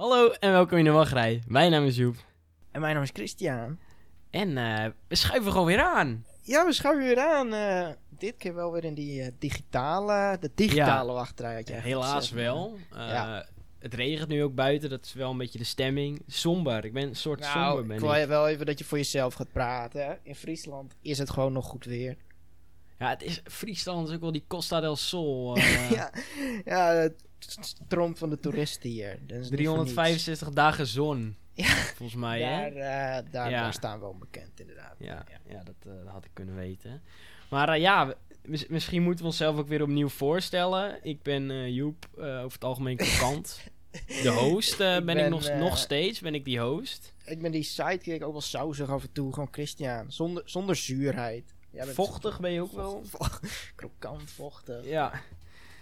Hallo en welkom in de wachtrij. Mijn naam is Joep. En mijn naam is Christian. En eh, we schuiven gewoon weer aan. Ja, we schuiven weer aan. eh, dit keer wel weer in die eh, digitale, de digitale wachtrij. Had je eigenlijk Helaas gezegd. wel. Ja. Het regent nu ook buiten, dat is wel een beetje de stemming. Somber, ik ben een soort somber Nou, ben ik wil wel even dat je voor jezelf gaat praten. In Friesland is het gewoon nog goed weer. Ja, het is Friesland is ook wel die Costa del Sol. ja, ja, het stroom van de toeristen hier. Dat is niet voor niets. 365 dagen zon. Ja. Volgens mij, Daar, hè? eh, daar, Ja. daar staan we onbekend, inderdaad. Ja, ja dat, eh, dat had ik kunnen weten. Maar eh, ja, misschien moeten we onszelf ook weer opnieuw voorstellen. Ik ben Joep, over het algemeen kant. De host ben, Ik ik ben, nog, eh, nog steeds, ben ik die host. Ik ben die sidekick ook wel sausig af en toe. Gewoon Christian. Zonder, zonder zuurheid. Vochtig ben je ook wel. Krokant, vochtig. Ja.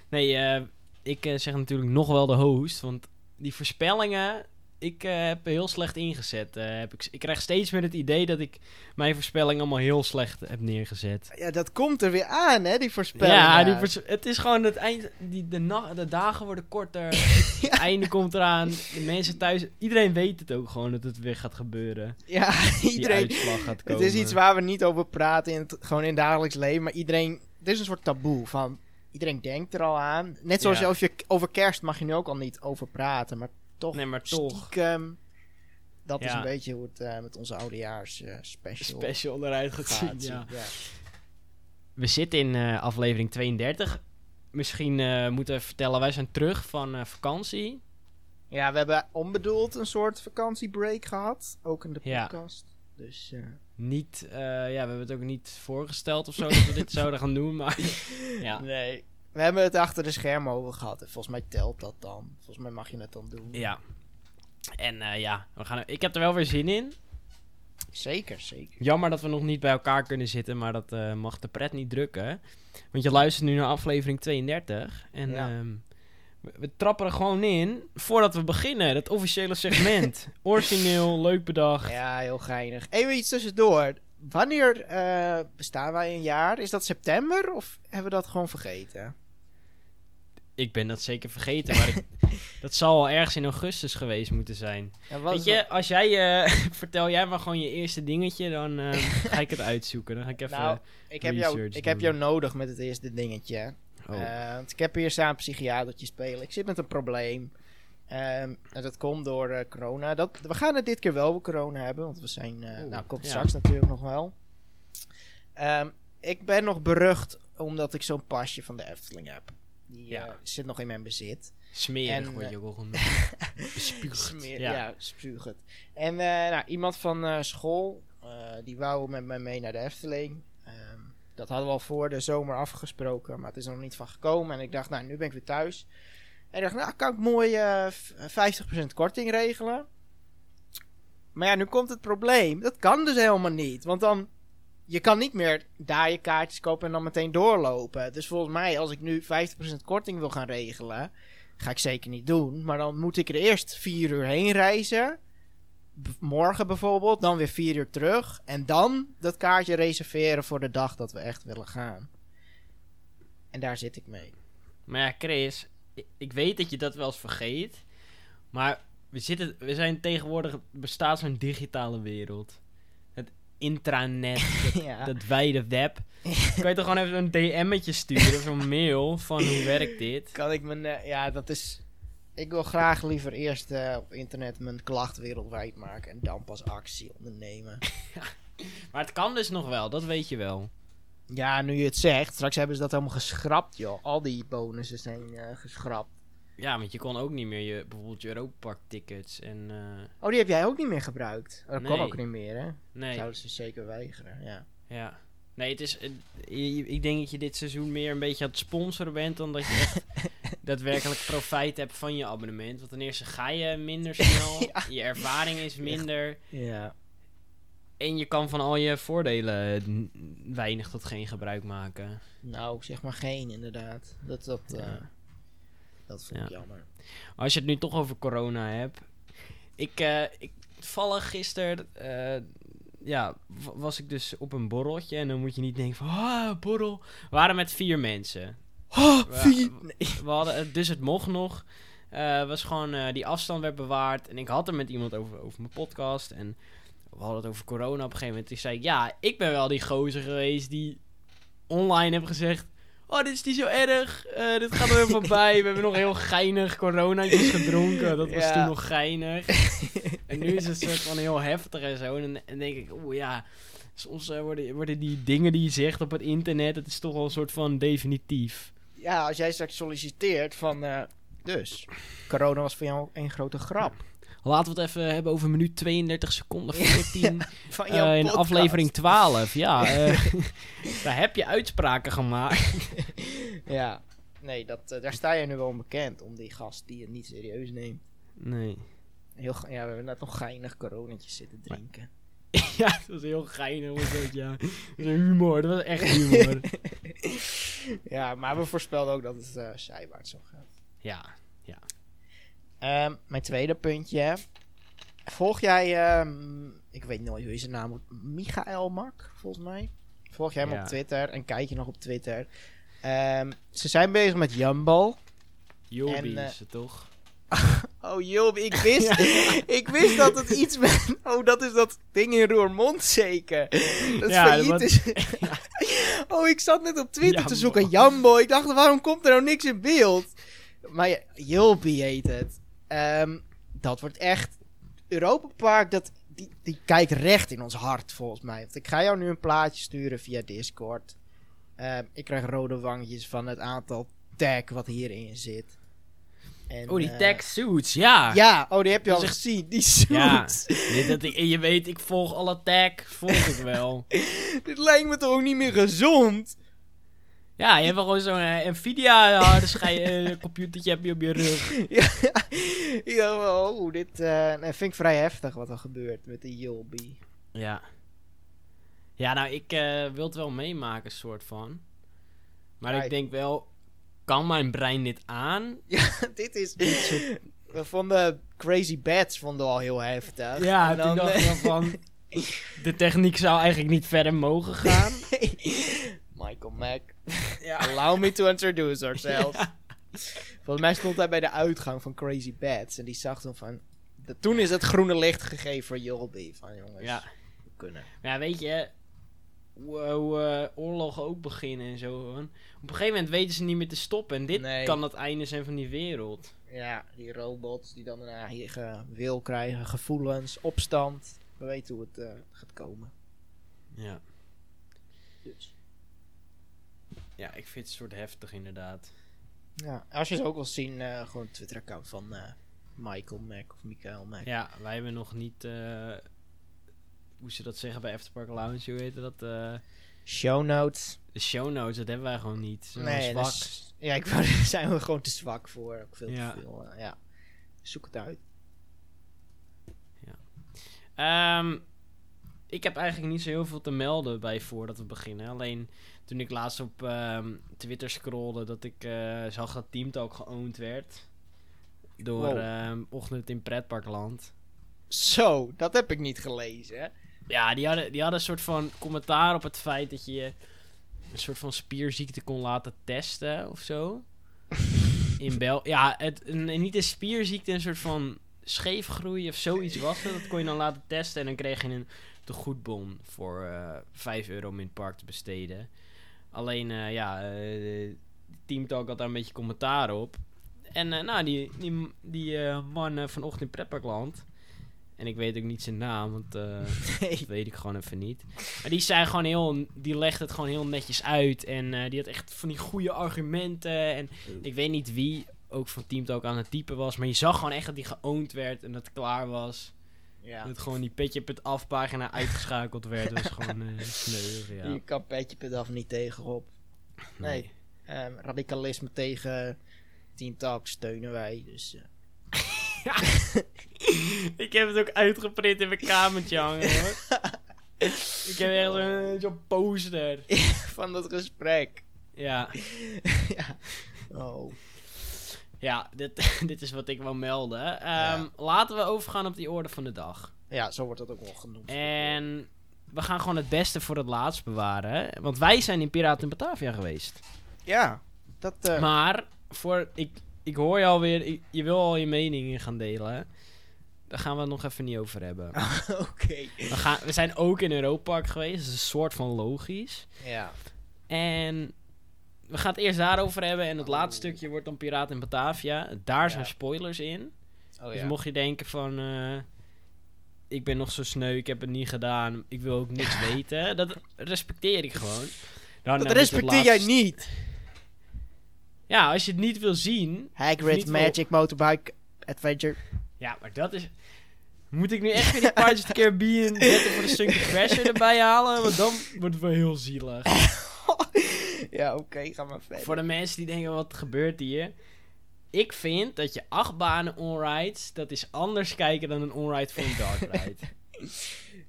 Nee, eh, ik eh, zeg natuurlijk nog wel de host. Want die voorspellingen, ik eh, heb heel slecht ingezet. eh, heb ik, ik krijg steeds meer het idee dat ik mijn voorspellingen allemaal heel slecht heb neergezet. Ja, dat komt er weer aan, hè, die voorspelling. Ja, die voors- het is gewoon het eind. Die, de, de dagen worden korter. Het einde komt eraan. De mensen thuis. Iedereen weet het ook gewoon dat het weer gaat gebeuren. Ja, iedereen. gaat Het is iets waar we niet over praten, in het, gewoon in het dagelijks leven. Maar iedereen, het is een soort taboe van, iedereen denkt er al aan. Net zoals Ja. je over, je over kerst mag je nu ook al niet over praten. Maar toch, Nee, maar toch. stiekem, dat is Ja. een beetje hoe het eh, met onze oudejaars eh, special, Special eruit gaat. Ja. Ja. We zitten in eh, aflevering 32. Misschien eh, moeten we vertellen, wij zijn terug van eh, vakantie. ja, we hebben onbedoeld een soort vakantiebreak gehad. Ook in de Ja. podcast. Dus eh, Niet, eh, ja, we hebben het ook niet voorgesteld of zo dat we dit zouden gaan doen, maar ja. nee. We hebben het achter de schermen over gehad. En volgens mij telt dat dan. Volgens mij mag je het dan doen. Ja. En eh, ja, we gaan, ik heb er wel weer zin in. Zeker, zeker. Jammer dat we nog niet bij elkaar kunnen zitten, maar dat eh, mag de pret niet drukken. Want je luistert nu naar aflevering 32. En Ja. ehm, we, trappen er gewoon in voordat we beginnen. Het officiële segment. Origineel, leuk bedacht. Ja, heel geinig. Even iets tussendoor. Wanneer eh, bestaan wij een jaar? Is dat september of hebben we dat gewoon vergeten? Ik ben dat zeker vergeten, maar ik- dat zal al ergens in augustus geweest moeten zijn. Ja, Weet je, als jij... eh, vertel jij maar gewoon je eerste dingetje, dan eh, ga ik het uitzoeken. Dan ga ik even... Nou, dat? ik heb, jou, ik heb jou nodig met het eerste dingetje. Oh. Eh, want ik heb hier samen psychiatertje spelen. Ik zit met een probleem. Ehm, en dat komt door eh, corona. Dat, we gaan het dit keer wel over corona hebben. Want we zijn... eh, Oeh, nou, komt ja. straks natuurlijk nog wel. Ehm, ik ben nog berucht omdat ik zo'n pasje van de Efteling heb. Die Ja. zit nog in mijn bezit. Smerig en, word je ook wel genoemd. Smeer, Ja. ja, spuug het. En nou, iemand van school, die wou met mij mee naar de Efteling. Dat hadden we al voor de zomer afgesproken, maar het is er nog niet van gekomen. En ik dacht, nou, nu ben ik weer thuis. En ik dacht, nou, kan ik mooi eh, v- 50% korting regelen. Maar ja, nu komt het probleem. Dat kan dus helemaal niet. Want dan, je kan niet meer daar je kaartjes kopen en dan meteen doorlopen. Dus volgens mij, als ik nu 50% korting wil gaan regelen, Ga ik zeker niet doen. Maar dan moet ik er eerst vier uur heen reizen. Morgen bijvoorbeeld. Dan weer vier uur terug. En dan dat kaartje reserveren voor de dag dat we echt willen gaan. En daar zit ik mee. Maar ja, Chris, ik, weet dat je dat wel eens vergeet. Maar we, zitten, we zijn tegenwoordig, bestaat zo'n digitale wereld. Het intranet, dat, ja. dat wijde web. kan je toch gewoon even een DM'tje sturen, zo'n mail van hoe werkt dit? Kan ik mijn... ja, dat is... Ik wil graag liever eerst eh, op internet mijn klacht wereldwijd maken. En dan pas actie ondernemen. Maar het kan dus nog wel, dat weet je wel. ja, nu je het zegt. Straks hebben ze dat helemaal geschrapt, joh. Al die bonussen zijn eh, geschrapt. Ja, want je kon ook niet meer je, bijvoorbeeld je Europapark tickets en... eh, Oh, die heb jij ook niet meer gebruikt. Oh, dat kon ook niet meer, hè? nee, Zouden ze zeker weigeren, ja. ja. Nee, het is... je- ik denk dat je dit seizoen meer een beetje aan het sponsoren bent... dan dat je echt daadwerkelijk profijt hebt van je abonnement. Want ten eerste ga je minder snel, Ja. je ervaring is minder... Ja. en je kan van al je voordelen weinig tot geen gebruik maken. Nou, zeg maar geen, inderdaad. Dat, dat, eh, dat vond ik Ja. jammer. Als je het nu toch over corona hebt. Ik, eh ik toevallig gisteren, eh, ja, was ik dus op een borreltje. En dan moet je niet denken van, ah, borrel. We waren met vier mensen. Oh, We-. We hadden, het- dus het mocht nog. Eh, was gewoon, eh, die afstand werd bewaard. En ik had er met iemand over, over mijn podcast. En we hadden het over corona op een gegeven moment. Toen zei ik, ja, ik ben wel die gozer geweest die online heb gezegd... Oh, dit is niet zo erg. eh, dit gaat er weer voorbij. We hebben nog heel geinig coronaatjes gedronken. Dat was Ja. toen nog geinig. en nu is het soort van heel heftig en zo. En dan denk ik, oeh ja... Soms worden, worden die dingen die je zegt op het internet... Het is toch wel een soort van definitief. Ja, als jij straks solliciteert van... eh, dus, corona was voor jou een grote grap. Laten we het even hebben over minuut 32 seconden 14 Van eh, jouw in podcast. aflevering 12. Ja, eh, daar heb je uitspraken gemaakt. Ja, nee, dat, eh, daar sta je nu wel onbekend om die gast die je niet serieus neemt. Nee. Heel, ja, we hebben net nog geinig coronatjes zitten drinken. Ja, dat was heel geinig. Was dat, ja. Humor, dat was echt humor. ja, maar we voorspelden ook dat het eh zijwaarts zou gaan. Ja, Ehm, mijn tweede puntje. Volg jij, ehm, ik weet nooit hoe je zijn naam moet, Michael Mak, volgens mij. Volg jij hem Ja. op Twitter en kijk je nog op Twitter. Ehm, ze zijn bezig met Jumbo. Jobi En, eh, is het toch? Oh joh, ik wist, ik wist dat het iets met... Oh, dat is dat ding in Roermond zeker. Dat Ja, failliet dat- is. oh, ik zat net op Twitter te zoeken. Jambo. Ik dacht, waarom komt er nou niks in beeld? Maar Jilby heet het. Ehm, dat wordt echt... Europa Park, dat, die, die kijkt recht in ons hart volgens mij. Want ik ga jou nu een plaatje sturen via Discord. Ehm, ik krijg rode wangetjes van het aantal tag wat hierin zit. En, Oh, die eh, tag suits, ja. ja, oh, die heb je al echt- gezien. Die Ja. suits. Dit, dat ik, en je weet, ik volg alle tags, volg ik wel. Dit lijkt me toch ook niet meer gezond? Ja, je hebt wel gewoon zo'n eh, Nvidia harde schij eh, computertje heb je op je rug. ja, wel, oh, dit nee, vind ik vrij heftig wat er gebeurt met de Yulby. Ja. Ja, nou, ik wil het wel meemaken, soort van. Maar Ja, ik denk wel, kan mijn brein dit aan? Ja, dit is... We vonden Crazy Bats vonden we al heel heftig. Ja, En toen dan, dacht van... De techniek zou eigenlijk niet verder mogen gaan. Michael Mack. Ja. Allow me to introduce ourselves. Ja. Volgens mij stond hij bij de uitgang van Crazy Bats. En die zag toen van... de- toen is het groene licht gegeven voor Yulby. Van jongens, Ja. we kunnen. Maar ja, weet je... Hoe, hoe eh, oorlogen ook beginnen en zo. Op een gegeven moment weten ze niet meer te stoppen. En dit Nee. kan het einde zijn van die wereld. Ja, die robots die dan een eigen wil krijgen, gevoelens, opstand. We weten hoe het eh, gaat komen. Ja. Dus. Ja, ik vind het een soort heftig inderdaad. Ja, als je ze ook wil zien, eh, gewoon het Twitter-account van eh, Michael Mac of Michael Mac. Ja, wij hebben nog niet... hoe ze dat zeggen bij Afterpark Lounge, hoe heet dat? eh, Show notes. de show notes, dat hebben wij gewoon niet. Zo nee, zwak. is- ja, ik wou, daar zijn we gewoon te zwak voor. Ook veel Ja. te veel. eh, ja. Zoek het uit. Ehm, ik heb eigenlijk niet zo heel veel te melden bij voordat we beginnen. Alleen toen ik laatst op ehm, Twitter scrollde, dat ik eh, zag dat Teamtalk geowned werd. Door Wow. ehm, Ochtend in Pretparkland. Zo, dat heb ik niet gelezen. Ja, die hadden, die hadden een soort van commentaar op het feit dat je een soort van spierziekte kon laten testen of zo. In Bel ja, het, een, niet een spierziekte, een soort van scheefgroei of zoiets was het. Dat kon je dan laten testen en dan kreeg je een tegoedbon voor eh 5 euro om in het park te besteden. Alleen, eh, ja, eh Team Talk had daar een beetje commentaar op. En nou, die, die, die man vanochtend in Pretparkland, en ik weet ook niet zijn naam, want eh, Nee. dat weet ik gewoon even niet. Maar die zei gewoon heel, die legde het gewoon heel netjes uit. En eh, die had echt van die goede argumenten. En ik weet niet wie ook van Team Talk aan het typen was. Maar je zag gewoon echt dat die geowned werd en dat het klaar was. Ja. Dat gewoon die petje op het afpagina uitgeschakeld werd. Dat was gewoon eh sneu. Ja. Je kan petje per af niet tegenop. Nee. Ehm, radicalisme tegen Team Talk steunen wij. Dus eh, ik heb het ook uitgeprint in mijn kamertje hangen hoor. ik heb echt zo'n zo'n poster. van dat gesprek. Ja. ja. Oh. Ja, dit, dit is wat ik wil melden. Ehm, Laten we overgaan op die orde van de dag. Ja, zo wordt dat ook wel genoemd. En we gaan gewoon het beste voor het laatst bewaren. Want wij zijn in Piraten in Batavia geweest. Ja, dat... eh, Maar voor, ik ik hoor je alweer, je, je wil al je meningen gaan delen. Daar gaan we het nog even niet over hebben. Oké. We, gaan, we zijn ook in Europa Park geweest, dat is een soort van logisch. Ja. En we gaan het eerst daarover hebben. En het laatste stukje wordt dan Piraat in Batavia. Daar zijn spoilers in. Oh dus ja. mocht je denken van... eh, ik ben nog zo sneu, ik heb het niet gedaan. Ik wil ook niks weten. Dat respecteer ik gewoon. Dan, Dat respecteer jij niet. Ja, als je het niet wil zien... Hagrid Magic Motorbike Adventure. Ja, maar dat is... Moet ik nu echt weer die Pirates of the Caribbean Battle for the Sunken Treasure erbij halen? Want dan wordt het wel heel zielig. ja, oké, ga maar verder. Voor de mensen die denken, wat gebeurt hier? Ik vind dat je acht banen onrides, dat is anders kijken dan een onride voor een dark ride.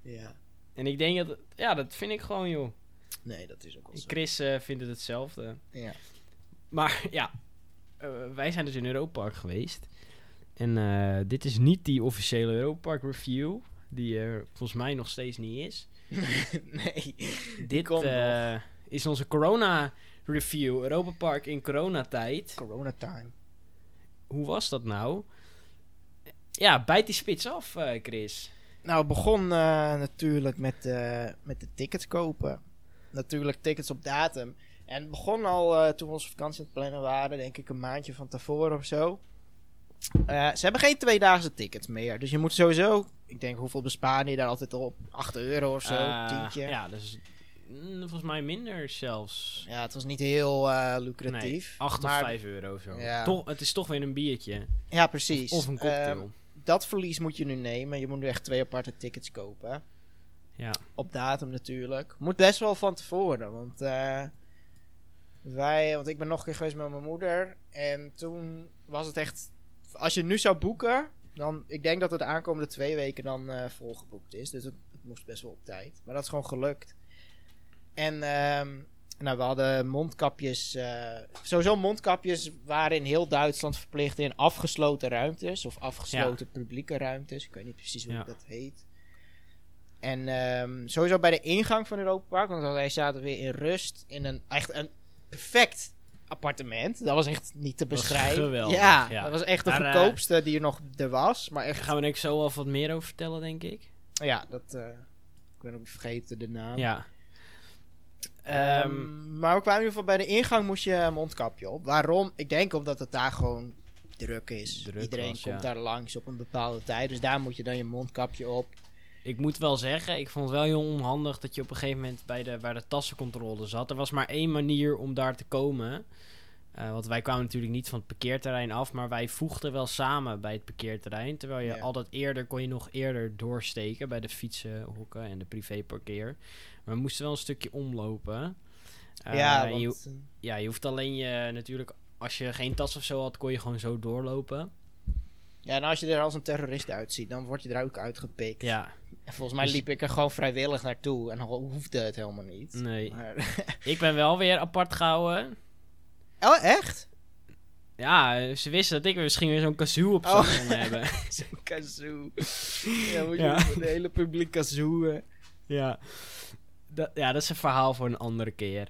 Ja. en ik denk dat, ja, dat vind ik gewoon, joh. Nee, dat is ook wel zo. Chris eh, vindt het hetzelfde. Ja. Maar ja, eh, wij zijn dus in Europa Park geweest. En eh, dit is niet die officiële Europa Park review, die er volgens mij nog steeds niet is. nee. Dit eh, is onze corona review, Europa Park in coronatijd. Corona time. Hoe was dat nou? Ja, bijt die spits af, Chris. Nou, het begon natuurlijk met, met de tickets kopen. Natuurlijk tickets op datum. En het begon al eh, toen we onze vakantie aan het plannen waren, denk ik een maandje van tevoren of zo. Eh, ze hebben geen tweedaagse tickets meer. Dus je moet sowieso, ik denk hoeveel bespaar je daar altijd op? 8 euro of zo, Eh, tientje. Ja. Ja, dus mm, volgens mij minder zelfs. het was niet heel eh, Nee, lucratief. 8 maar, of 5 euro of zo. Ja. Toch, het is toch weer een biertje. Ja, precies. Of een cocktail. Ehm, dat verlies moet je nu nemen. Je moet nu echt twee aparte tickets kopen. ja. Op datum natuurlijk. Moet best wel van tevoren. Want wij, want ik ben nog een keer geweest met mijn moeder. En toen was het echt. Als je nu zou boeken. Dan, ik denk dat het de aankomende twee weken dan eh, volgeboekt is. Dus het, het moest best wel op tijd. Maar dat is gewoon gelukt. En ehm, nou, we hadden mondkapjes. eh, sowieso mondkapjes waren in heel Duitsland verplicht in afgesloten ruimtes. Of afgesloten publieke ruimtes. Ik weet niet precies hoe Ja. dat heet. En ehm, sowieso bij de ingang van Europa Park. Want wij zaten weer in rust. In een echt een perfect appartement. Dat was echt niet te beschrijven. geweldig, ja, ja. dat was echt de Daar, eh, goedkoopste die er nog er was. Maar Daar echt, gaan we denk ik zo wel wat meer over vertellen, denk ik. ja, dat... eh, ik ben ook vergeten de naam. Ja. Ehm, Ehm, maar we kwamen in ieder geval bij de ingang moest je een mondkapje op. Waarom? Ik denk omdat het daar gewoon druk is. Druk Iedereen was, komt ja. daar langs op een bepaalde tijd. Dus daar moet je dan je mondkapje op. ik moet wel zeggen, ik vond het wel heel onhandig dat je op een gegeven moment bij de, waar de tassencontrole zat. Er was maar één manier om daar te komen. Eh, want wij kwamen natuurlijk niet van het parkeerterrein af, maar wij voegden wel samen bij het parkeerterrein. Terwijl je Ja. altijd eerder kon je nog eerder doorsteken bij de fietsenhokken en de privéparkeer. Maar we moesten wel een stukje omlopen. Eh, ja, je, eh, ja, je hoeft alleen je natuurlijk, als je geen tas of zo had, kon je gewoon zo doorlopen. ja, en als je er als een terrorist uitziet, dan word je er ook uitgepikt. Ja, En volgens mij Dus- liep ik er gewoon vrijwillig naartoe. En hoefde het helemaal niet. nee. Maar- Ik ben wel weer apart gehouden. oh, echt? Ja, eh, ze wisten dat ik misschien weer zo'n kazoo op Oh. zak kon hebben. Zo'n kazoo. ja, moet je Ja. de hele publiek kazoo. eh. ja. Dat, ja, dat is een verhaal voor een andere keer.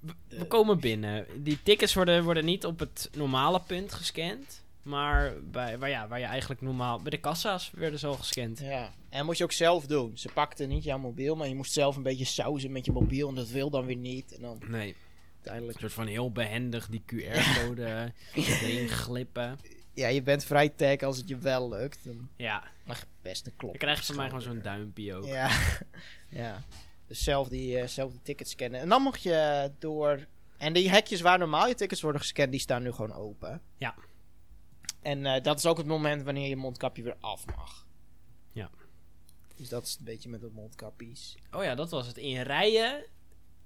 We, we komen binnen. Die tickets worden, worden niet op het normale punt gescand. Maar bij, waar, ja, waar je eigenlijk normaal... Bij de kassa's werden ze al gescand. Ja, en moest je ook zelf doen. Ze pakten niet jouw mobiel, maar je moest zelf een beetje sausen met je mobiel. En dat wil dan weer niet. En dan Nee. Een uiteindelijk... soort van heel behendig die QR-code erin glippen. Ja, je bent vrij tag als het je wel lukt. Dan Ja, mag je best een klop. dan krijg je van mij gewoon zo'n duimpje ook. Ja, ja. Dus zelf die, eh, zelf die tickets scannen. En dan mocht je door... En die hekjes waar normaal je tickets worden gescand, die staan nu gewoon open. Ja. En eh, dat is ook het moment wanneer je mondkapje weer af mag. Ja. Dus dat is een beetje met de mondkapjes. Oh ja, dat was het. In rijen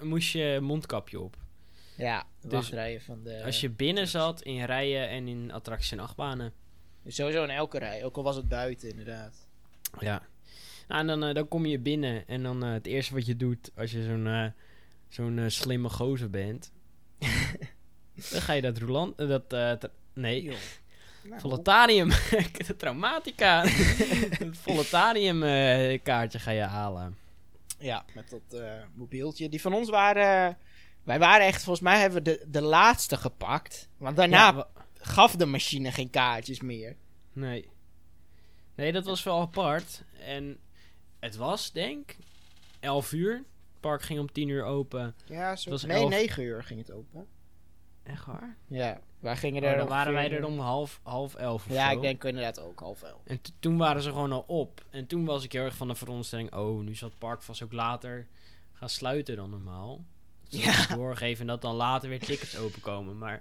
moest je mondkapje op. Ja, de Dus wachtrijen van de... Als je binnen zat, in rijen en in attracties en achtbanen. Dus sowieso in elke rij, ook al was het buiten inderdaad. Ja. Nou, en dan, eh, dan kom je binnen en dan eh, het eerste wat je doet als je zo'n eh, zo'n slimme gozer bent. dan ga je dat Roland... dat, eh, nee. Nou, Voletarium. de Traumatica. het Voletarium eh, kaartje ga je halen. Ja, met dat eh, mobieltje. Die van ons waren... Wij waren echt, volgens mij hebben we de, de laatste gepakt. Want daarna Ja, gaf de machine geen kaartjes meer. Nee. Nee, dat was wel apart. En het was, denk 11 uur. Het park ging om 10 uur open. Ja, zo. was Nee, elf- 9 uur ging het open. Echt waar? Ja, wij gingen Oh, er dan waren wij er om half, half elf of Ja, zo. ik denk inderdaad ook half elf. En toen waren ze gewoon al op. En toen was ik heel erg van de veronderstelling... Oh, nu zal het park vast ook later gaan sluiten dan normaal. Ze Ja. doorgeven en dat dan later weer tickets openkomen. Maar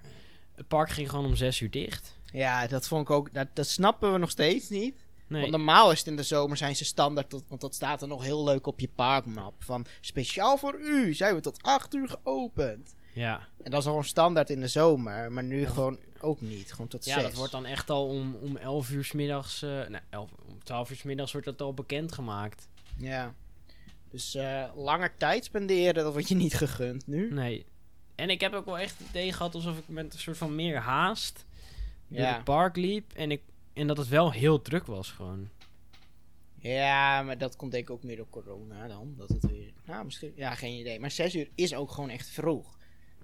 het park ging gewoon om 6 uur dicht. Ja, dat vond ik ook. Dat, dat snappen we nog steeds niet. Nee. Want normaal is het in de zomer zijn ze standaard. Tot, want dat staat er nog heel leuk op je parkmap. Van speciaal voor u zijn we tot 8 uur geopend. Ja. En dat is gewoon standaard in de zomer. Maar nu gewoon ook niet. Gewoon tot ja, 6. dat wordt dan echt al om, om 11 uur 's middags... nee, 11, om 12 uur 's middags wordt dat al bekendgemaakt. Ja. Dus eh, langer tijd spenderen, dat wordt je niet gegund nu. Nee. En ik heb ook wel echt het idee gehad alsof ik met een soort van meer haast door Ja. het park liep. En, ik, en dat het wel heel druk was gewoon. Ja, maar dat komt denk ik ook meer door corona dan. Dat het weer. Nou, misschien. Ja, geen idee. Maar 6 uur is ook gewoon echt vroeg.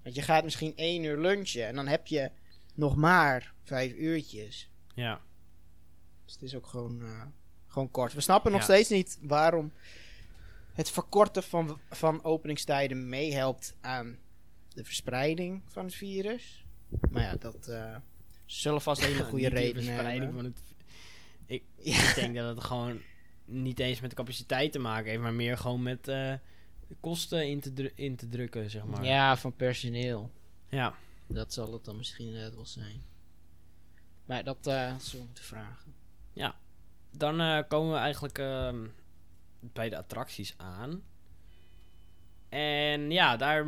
Want je gaat misschien 1 uur lunchen. En dan heb je nog maar 5 uurtjes. Ja. Dus het is ook gewoon, eh, gewoon kort. We snappen nog steeds niet waarom het verkorten van, van openingstijden meehelpt aan de verspreiding van het virus. Maar ja, dat eh, zullen vast hele goede redenen verspreiding hebben. van het... Ik, Ja. ik denk dat het gewoon niet eens met de capaciteit te maken heeft, maar meer gewoon met eh, kosten in te, in te drukken, zeg maar. Ja, van personeel. Ja. Dat zal het dan misschien inderdaad wel zijn. Maar dat eh zullen we moeten vragen. Dan eh, komen we eigenlijk ehm, bij de attracties aan. En ja, daar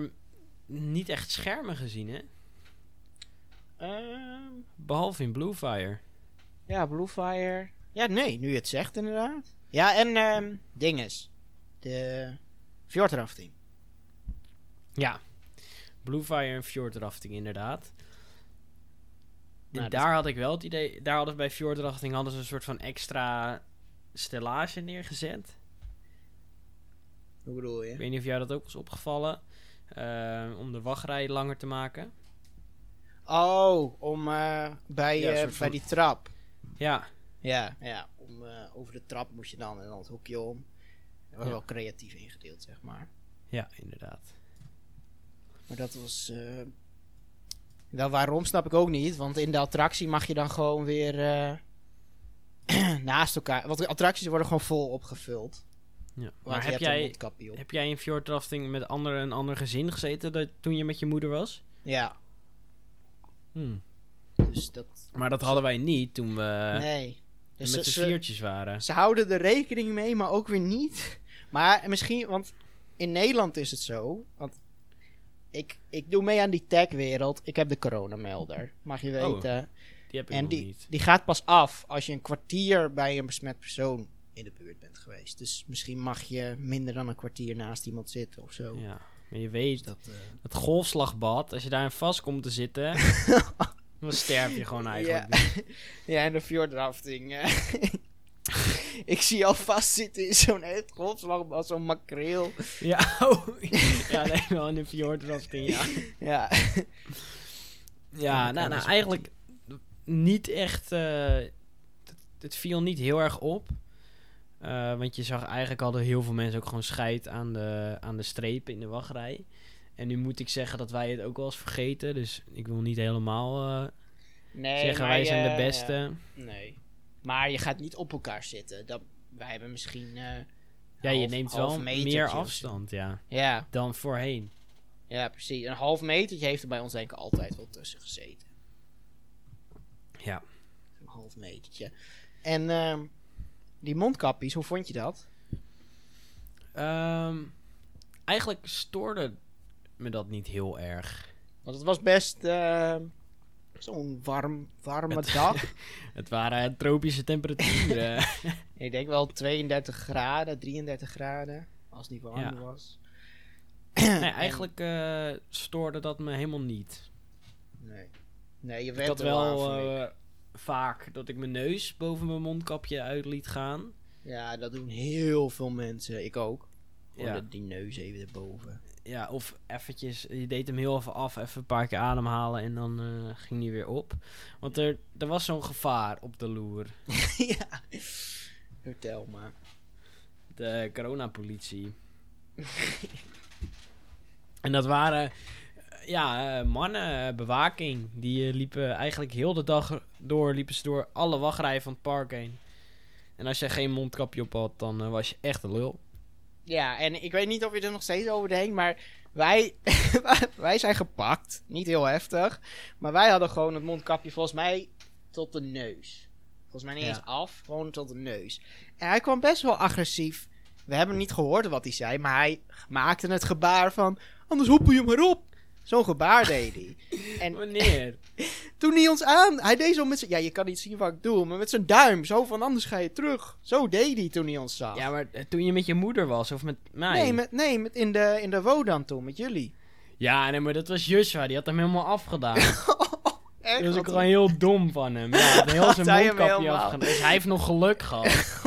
niet echt schermen gezien, hè? Ehm, Behalve in Bluefire. ja, Bluefire. Ja, nee, nu je het zegt inderdaad. Ja, en ehm dinges. De fjordrafting. Ja. Bluefire en Fjord Rafting, inderdaad. Nou, En dat- daar had ik wel het idee... Daar hadden we bij Fjord Rafting hadden ze een soort van extra stellage neergezet. Hoe bedoel Ik je? weet niet of jou dat ook was opgevallen. eh, om de wachtrij langer te maken. Oh, om eh, bij, Ja, eh, bij van- die trap. Ja, Ja, ja. Om, eh, over de trap moest je dan en dan het hoekje om. Dat was Ja. wel creatief ingedeeld, zeg maar. ja, inderdaad. Maar dat was. eh wel waarom snap ik ook niet. Want in de attractie mag je dan gewoon weer eh, naast elkaar. Want de attracties worden gewoon vol opgevuld. Ja. Maar je heb hebt een jij, op. heb jij in Fjord Rafting met ander, een ander gezin gezeten dat, toen je met je moeder was? Ja, Hmm. dus dat. Maar dat hadden wij niet toen we nee. Dus met ze, ze, viertjes waren. ze houden er rekening mee, maar ook weer niet. Maar misschien, want in Nederland is het zo. Want ik, ik doe mee aan die tech-wereld. Ik heb de coronamelder, mag je Oh. weten. Die heb ik En nog die, niet. die gaat pas af als je een kwartier bij een besmet persoon in de buurt bent geweest. Dus misschien mag je minder dan een kwartier naast iemand zitten of zo. Ja. Maar je weet, Dat, eh, het golfslagbad, als je daarin vast komt te zitten, dan sterf je gewoon eigenlijk. Ja. ja, en de fjordrafting. Ik zie jou vastzitten in zo'n het golfslagbad, zo'n makreel. Ja, oh. ja nee, wel in de Fjord Rafting, ja. Ja. Ja, dat nou, nou eigenlijk niet echt. eh, het, het viel niet heel erg op. Eh, want je zag eigenlijk hadden heel veel mensen ook gewoon scheid aan de, aan de strepen in de wachtrij. En nu moet ik zeggen dat wij het ook wel eens vergeten. Dus ik wil niet helemaal eh, Nee, zeggen wij zijn de beste. ja, nee. Maar je gaat niet op elkaar zitten. Dat, wij hebben misschien. eh, Ja, je half- neemt half wel meer afstand ja, Ja, dan voorheen. ja, precies. Een half metertje heeft er bij ons denk ik altijd wel tussen gezeten. Ja. Een half metertje. En ehm, die mondkapjes, hoe vond je dat? Ehm, eigenlijk stoorde me dat niet heel erg. Want het was best ehm, zo'n warm, warme Het- dag. Het waren tropische temperaturen. ik denk wel 32 graden, 33 graden. Als het niet warmer Ja. was. nee, eigenlijk eh, stoorde dat me helemaal niet. Nee. Nee, je werd er wel eh, vaak dat ik mijn neus boven mijn mondkapje uit liet gaan. Ja, dat doen heel veel mensen. Ik ook. Gewoon Ja. dat- die neus even erboven. Ja, of eventjes, je deed hem heel even af, even een paar keer ademhalen en dan eh, ging hij weer op. Want er, er was zo'n gevaar op de loer. ja. Vertel maar. De coronapolitie. en dat waren, ja, eh, mannen, eh, bewaking. Die liepen eigenlijk heel de dag door, liepen ze door alle wachtrijen van het park heen. En als je geen mondkapje op had, dan was je echt een lul. Ja, en ik weet niet of je er nog steeds over denkt, maar wij, wij zijn gepakt. Niet heel heftig. Maar wij hadden gewoon het mondkapje volgens mij tot de neus. Volgens mij niet Ja. eens af, gewoon tot de neus. En hij kwam best wel agressief. We hebben niet gehoord wat hij zei, maar hij maakte het gebaar van... Anders hoppel je maar op. Zo'n gebaar deed hij. En Wanneer? toen hij ons aan... Hij deed zo met zijn... Ja, je kan niet zien wat ik doe, maar met zijn duim. Zo van, anders ga je terug. Zo deed hij toen hij ons zag. ja, maar eh, toen je met je moeder was, of met mij? Nee, met, nee met in, de, in de Wodan toen, met jullie. Ja, nee, maar dat was Joshua, die had hem helemaal afgedaan. Echt? Dat was ook gewoon heel dom van hem. Ja, had heel zijn hij mondkapje afgedaan. Dus hij heeft nog geluk gehad.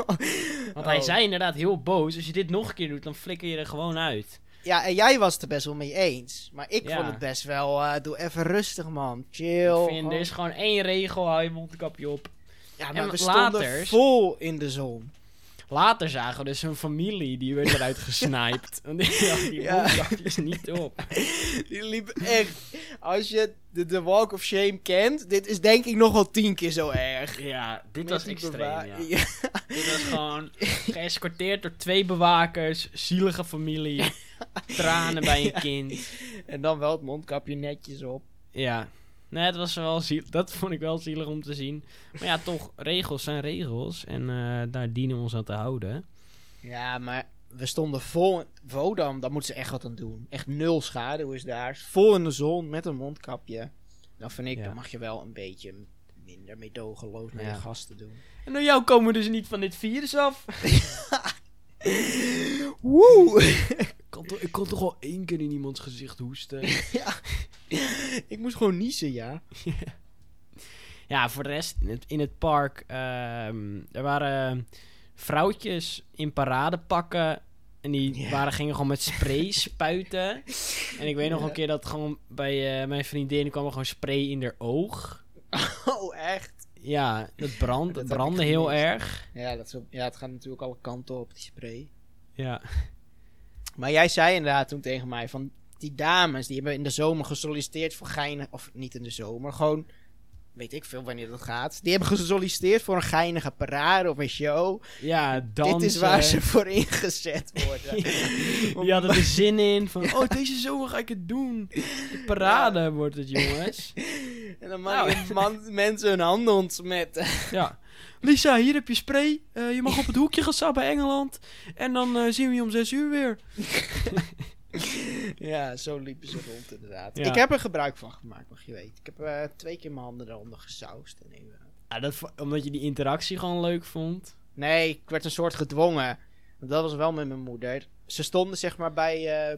Want hij Oh. zei inderdaad heel boos, als je dit nog een keer doet, dan flikker je er gewoon uit. Ja, en jij was het er best wel mee eens. Maar ik Ja. vond het best wel... eh, doe even rustig, man. Chill. Ik vind, er is gewoon één regel, hou je mondkapje op. Ja, en maar we later- stonden vol in de zon. Later zagen we dus een familie, die werd eruit gesniped. Want die had die Ja. niet op. Die liep echt... Als je de, de Walk of Shame kent... Dit is denk ik nog wel tien keer zo erg. Ja, dit Met was extreem. Ja. Dit was gewoon geëscorteerd door twee bewakers, zielige familie, tranen bij een kind. En dan wel het mondkapje netjes op. Ja, nee, het was wel ziel dat vond ik wel zielig om te zien. Maar ja, toch, regels zijn regels en eh, daar dienen we ons aan te houden. Ja, maar we stonden vol... Vodam, daar moeten ze echt wat aan doen. Echt nul schaduw is daar. Vol in de zon, met een mondkapje. Dan vind ik, Ja. dan mag je wel een beetje minder meedogenloos naar Ja. je gasten doen. En door jou komen we dus niet van dit virus af. Woe! Ik kan, toch, ik kan toch al één keer in iemands gezicht hoesten. ja. ik moest gewoon niezen, ja. Ja, voor de rest, in het, in het park, ehm, er waren vrouwtjes in paradepakken. En die waren, gingen gewoon met spray spuiten. En ik weet nog een keer dat gewoon bij eh, mijn vriendin kwam er gewoon spray in haar oog. Oh, echt? Ja, dat, brand, Dat het brandde heel erg. Ja, dat ook- ja, het gaat natuurlijk alle kanten op, die spray. Ja. Maar jij zei inderdaad toen tegen mij van... Die dames, die hebben in de zomer gesolliciteerd voor geinig... Of niet in de zomer, gewoon... Weet ik veel wanneer dat gaat. Die hebben gesolliciteerd voor een geinige parade of een show. Ja, dansen. Dit is waar ze voor ingezet worden. Die hadden er zin in. Van, oh, deze zomer ga ik het doen. De parade wordt het, jongens. En dan maken man, mensen hun handen ontsmetten. Ja. Lisa, hier heb je spray. Eh, je mag op het hoekje gaan staan bij Engeland. En dan eh, zien we je om zes uur weer. ja, zo liepen ze rond inderdaad. Ja. Ik heb er gebruik van gemaakt, mag je weten. Ik heb eh, twee keer mijn handen eronder gesausd. En nu, eh, Ja, dat, omdat je die interactie gewoon leuk vond. Nee, ik werd een soort gedwongen. Dat was wel met mijn moeder. Ze stonden zeg maar bij eh,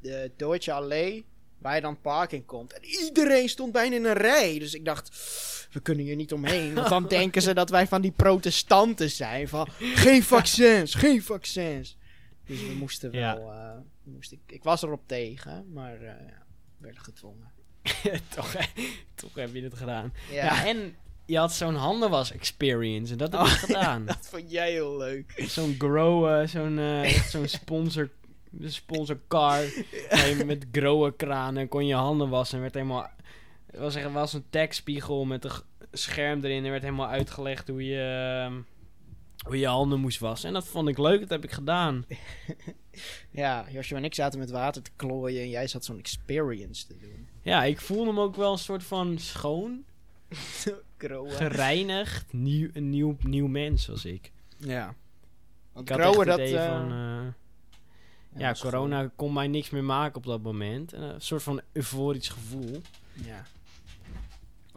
de Deutsche Allee, waar je dan het park in komt. En iedereen stond bijna in een rij. Dus ik dacht, we kunnen hier niet omheen. Want dan denken ze dat wij van die protestanten zijn. Van, geen vaccins, geen vaccins. Dus we moesten Ja. wel... eh, moest ik, ik was erop tegen, maar eh ja, we werden gedwongen. toch, toch heb je het gedaan. Ja, Ja, en je had zo'n handenwas experience. En dat heb Oh, ik gedaan. dat vond jij heel leuk. Zo'n grow, eh, zo'n eh, zo'n sponsor, de sponsorcar. je met growe kranen kon je handen wassen. En werd helemaal, het was, echt, was een tekstspiegel met een scherm erin. En werd helemaal uitgelegd hoe je, ehm, hoe je handen moest wassen. En dat vond ik leuk, dat heb ik gedaan. Ja, Joshua en ik zaten met water te klooien en jij zat zo'n experience te doen. Ja, ik voelde hem ook wel een soort van schoon, gereinigd, nieuw, een nieuw, nieuw mens was ik. Ja. Want Ik had echt Kroa, het dat... idee eh, van... eh, ja, is corona kon mij niks meer maken op dat moment. En Een soort van euforisch gevoel. Ja.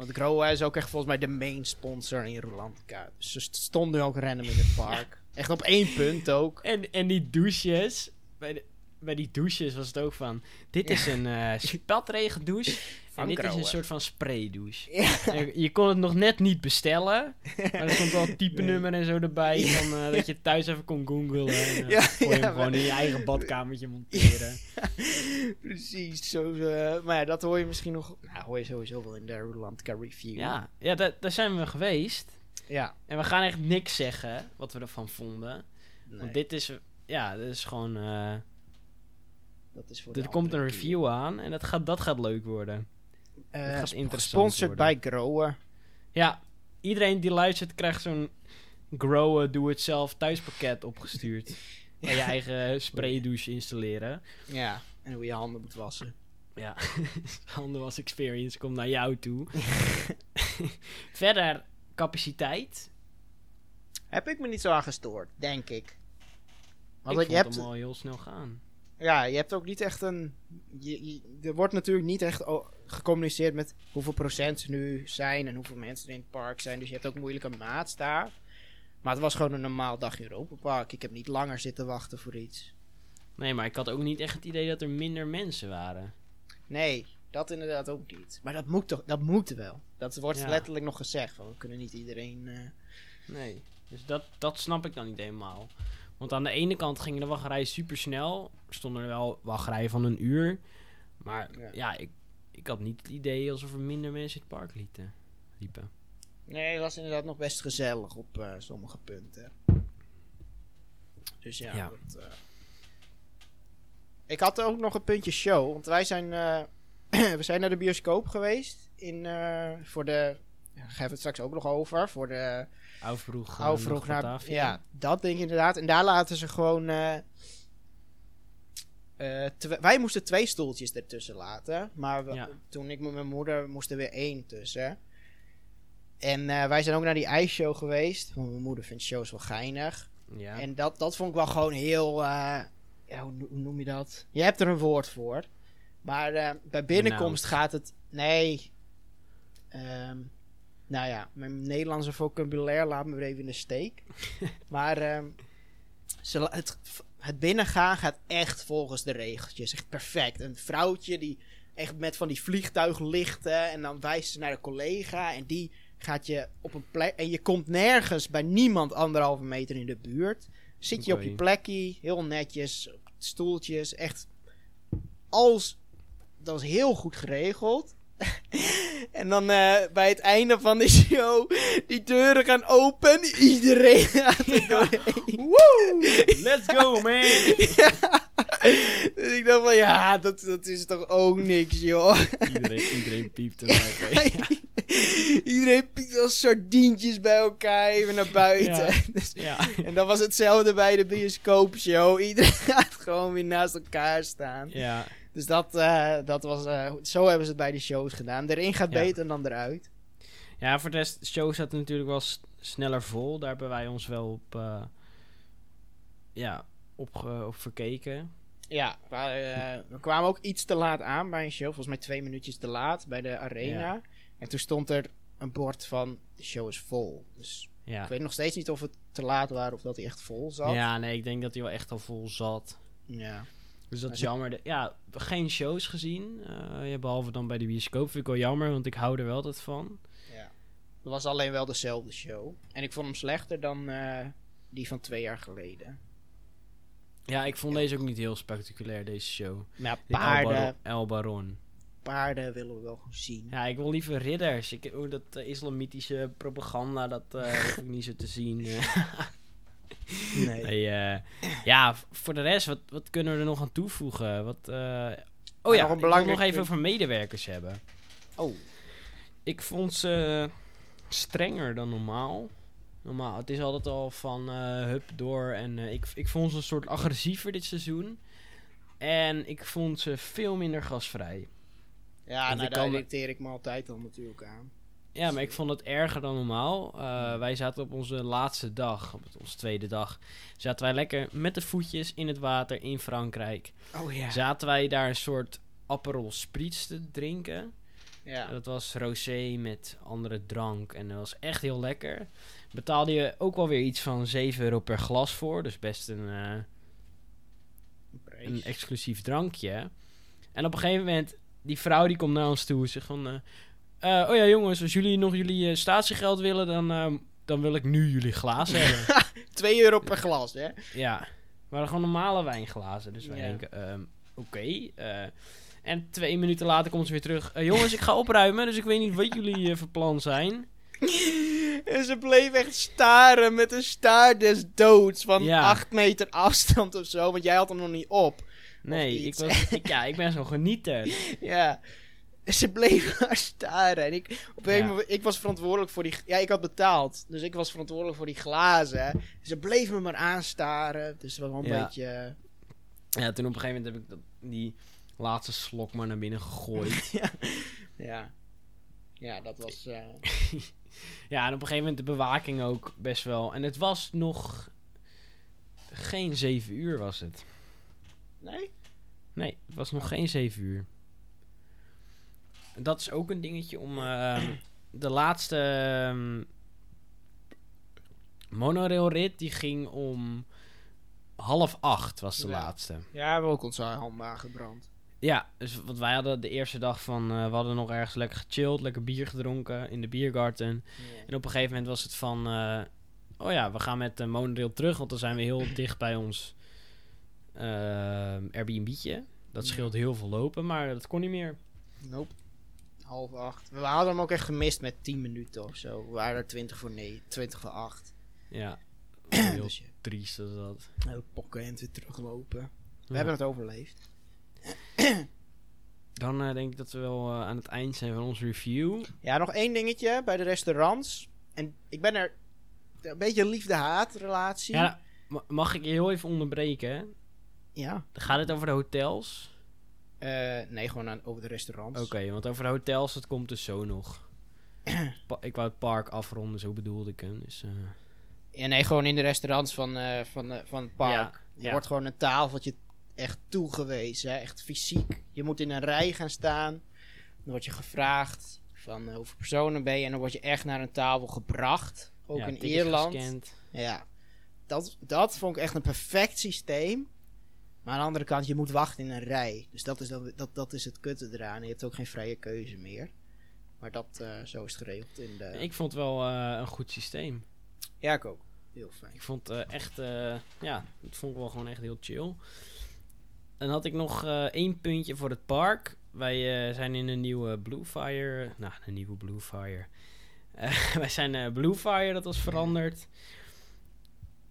Want Kroa is ook echt volgens mij de main sponsor in Rolantica. Dus ze st- stonden ook random in het park. Echt op één punt ook. En, en die douches bij de, bij die douches was het ook van... Dit is een eh spatregendouche en dit is een soort van spraydouche. Ja. Je, je kon het nog net niet bestellen. Maar er stond wel type nummer en zo erbij. Van, eh, dat je thuis even kon googlen. En, eh, Ja, kon je ja, hem gewoon in je eigen badkamertje monteren. Precies, zo, maar ja, dat hoor je misschien nog... Nou, hoor je sowieso wel in de Rolantica review. ja, ja daar, daar zijn we geweest. Ja. En we gaan echt niks zeggen wat we ervan vonden. Nee, Want dit is... Ja, dit is gewoon... dat is voor er komt een keer. review aan en dat gaat, dat gaat leuk worden. Eh, Dat gaat sp- interessant Gesponsord worden. bij Grower. Ja, iedereen die luistert krijgt zo'n grow doe-het-zelf thuispakket opgestuurd. Waar je eigen spraydouche installeren. Ja, en hoe je handen moet wassen. Ja, handenwas experience komt naar jou toe. Verder, capaciteit. Heb ik me niet zo aan gestoord, denk ik. Want ik je vond hebt, hem al heel snel gaan. Ja, je hebt ook niet echt een... Je, je- er wordt natuurlijk niet echt gecommuniceerd met hoeveel procent ze nu zijn en hoeveel mensen er in het park zijn. Dus je hebt ook moeilijk een maatstaaf. Maar het was gewoon een normaal dagje Europa Park. Ik heb niet langer zitten wachten voor iets. Nee, maar ik had ook niet echt het idee dat er minder mensen waren. Nee, dat inderdaad ook niet. Maar dat moet toch, dat moet wel. Dat wordt Ja. letterlijk nog gezegd. Van, we kunnen niet iedereen... eh, Nee, dus dat, dat snap ik dan niet helemaal. Want aan de ene kant gingen de wachtrijen super snel. Er stonden er wel wachtrijen van een uur. Maar Ja. ja, ik, ik had niet het idee alsof er minder mensen in het park lieten, liepen. Nee, het was inderdaad nog best gezellig op eh, sommige punten. Dus ja, Ja. Dat, eh. ik had ook nog een puntje show. Want wij zijn, eh, we zijn naar de bioscoop geweest. In, voor de, daar gaan we het straks ook nog over. Voor de Hou vroeg naar. Ja, dat denk ik inderdaad. En daar laten ze gewoon. eh, eh, twe- wij moesten twee stoeltjes ertussen laten. Maar we- Ja. toen ik met mijn moeder moest er weer één tussen. En eh, wij zijn ook naar die ijsshow geweest. Want mijn moeder vindt shows wel geinig. Ja. En dat, dat vond ik wel gewoon heel. eh, ja, hoe, no- hoe noem je dat? Je hebt er een woord voor. Maar eh, bij binnenkomst gaat het. Nee. Ehm, nou ja, mijn Nederlandse vocabulaire laat me weer even in de steek. maar ehm, ze, het, het binnengaan gaat echt volgens de regeltjes. Echt perfect. Een vrouwtje die echt met van die vliegtuiglichten. En dan wijst ze naar een collega. En die gaat je op een plek. En je komt nergens bij niemand anderhalve meter in de buurt. Zit je op je plekje, heel netjes, stoeltjes. Echt als. Dat was heel goed geregeld. en dan eh, bij het einde van de show, die deuren gaan open. Iedereen gaat er doorheen. Woe! Let's go, man! Dus ik dacht van, ja, dat, dat is toch ook niks, joh. iedereen, iedereen piept er maar bij. Iedereen piekt als sardientjes bij elkaar even naar buiten. Ja. Dus- Ja. en dan was hetzelfde bij de bioscoopshow. Iedereen gaat gewoon weer naast elkaar staan. ja. Dus dat, eh, dat was, eh, zo hebben ze het bij de shows gedaan. Erin gaat Ja. beter dan eruit. Ja, voor de rest, de show zat natuurlijk wel sneller vol. Daar hebben wij ons wel op, eh, ja, op, op verkeken. Ja, maar, eh, we kwamen ook iets te laat aan bij een show. Volgens mij twee minuutjes te laat bij de arena. Ja. En toen stond er een bord van, de show is vol. Dus Ja. ik weet nog steeds niet of het te laat waren of dat hij echt vol zat. ja, nee, ik denk dat hij wel echt al vol zat. Ja. Dus dat is jammer. De- ja, geen shows gezien. eh, ja, behalve dan bij de bioscoop. Vind ik wel jammer, want ik hou er wel altijd van. ja. Het was alleen wel dezelfde show. En ik vond hem slechter dan eh, die van twee jaar geleden. Ja, ik vond deze ook niet heel spectaculair, deze show. Maar paarden, El Baron. paarden willen we wel zien. Ja, ik wil liever ridders. Ik, oh, dat eh, islamitische propaganda, dat hoef ik niet zo te zien. Nee. Nee, eh, ja, voor de rest, wat, wat kunnen we er nog aan toevoegen? Wat, eh, Oh nog ja, wil belangrijk nog even over medewerkers hebben. Oh, Ik vond ze strenger dan normaal. Normaal, het is altijd al van eh hup door. En ik, ik vond ze een soort agressiever dit seizoen. En ik vond ze veel minder gasvrij. ja, nou, daar kan- irriteer ik me altijd al natuurlijk aan. Ja, maar ik vond het erger dan normaal. Eh, wij zaten op onze laatste dag, op onze tweede dag, zaten wij lekker met de voetjes in het water in Frankrijk. Oh ja. Zaten wij daar een soort Aperol Spritz te drinken. ja. Dat was rosé met andere drank en dat was echt heel lekker. Betaalde je ook wel weer iets van 7 euro per glas voor, dus best een, eh, een exclusief drankje. En op een gegeven moment, die vrouw die komt naar ons toe. Zegt van, eh, eh, oh ja jongens, als jullie nog jullie eh, statiegeld willen, dan, eh, dan wil ik nu jullie glazen hebben. 2 euro per glas, hè? ja, maar gewoon normale wijnglazen. Dus wij Ja. denken, ehm, oké. eh, en twee minuten later komt ze weer terug. "Eh, jongens, ik ga opruimen, dus ik weet niet wat jullie van plan zijn. En ze bleef echt staren met een staart des doods van Ja. 8 meter afstand of zo, want jij had hem nog niet op. Nee, ik, was, ik, ja, ik ben zo'n genieter. Ja. Ze bleef maar staren. En ik, op een Ja. moment, ik was verantwoordelijk voor die... Ja, ik had betaald. Dus ik was verantwoordelijk voor die glazen. Ze bleef me maar aanstaren. Dus het was wel een Ja. beetje... Ja, toen op een gegeven moment heb ik dat, die laatste slok maar naar binnen gegooid. ja. ja. Ja, dat was... eh, ja, en op een gegeven moment de bewaking ook best wel. En het was nog geen zeven uur was het. Nee? Nee, het was nog geen zeven uur. Dat is ook een dingetje om ehm, de laatste ehm, monorailrit die ging om half acht was de Ja. laatste. Ja, we hebben ook onze hand aangebrand. Ja, dus want wij hadden de eerste dag van eh, we hadden nog ergens lekker gechilled, lekker bier gedronken in de biergarten. En op een gegeven moment was het van eh, oh ja, we gaan met de monorail terug, want dan zijn we heel dicht bij ons ehm Airbnb'tje. Dat scheelt heel veel lopen, maar dat kon niet meer. Nope. Half acht. We hadden hem ook echt gemist met 10 minuten of zo. We waren er 20 voor 9, 20 voor 8. Ja, heel Dus ja, triest is dat. we pokken en weer teruglopen. We Ja. hebben het overleefd. Dan eh, denk ik dat we wel eh, aan het eind zijn van onze review. Ja, nog één dingetje bij de restaurants. En ik ben er een beetje liefde-haat relatie. Ja, ma- mag ik je heel even onderbreken? Ja. Gaat het over de hotels? Eh, nee, gewoon aan, over de restaurants. Oké, want over de hotels, dat komt dus zo nog. Ik wou het park afronden, zo bedoelde ik hem. Dus, eh, Ja, nee, gewoon in de restaurants van, eh, van, van het park. Ja, Er ja. wordt gewoon een tafeltje echt toegewezen. Hè? Echt fysiek. Je moet in een rij gaan staan. Dan word je gevraagd van hoeveel personen ben je. En dan word je echt naar een tafel gebracht. Ook ja, in Ierland. gescand. Ja, dat, dat vond ik echt een perfect systeem. Maar aan de andere kant, je moet wachten in een rij. Dus dat is, dat, dat, dat is het kutte eraan. Je hebt ook geen vrije keuze meer. Maar dat, eh, zo is het geregeld in de... Ik vond het wel eh, een goed systeem. Ja, ik ook. Heel fijn. Ik vond eh, echt, ja, dat vond ik wel gewoon echt heel chill. Dan had ik nog één puntje voor het park. Wij zijn in een nieuwe Bluefire. Nou, een nieuwe Bluefire. Wij zijn Bluefire, dat was veranderd.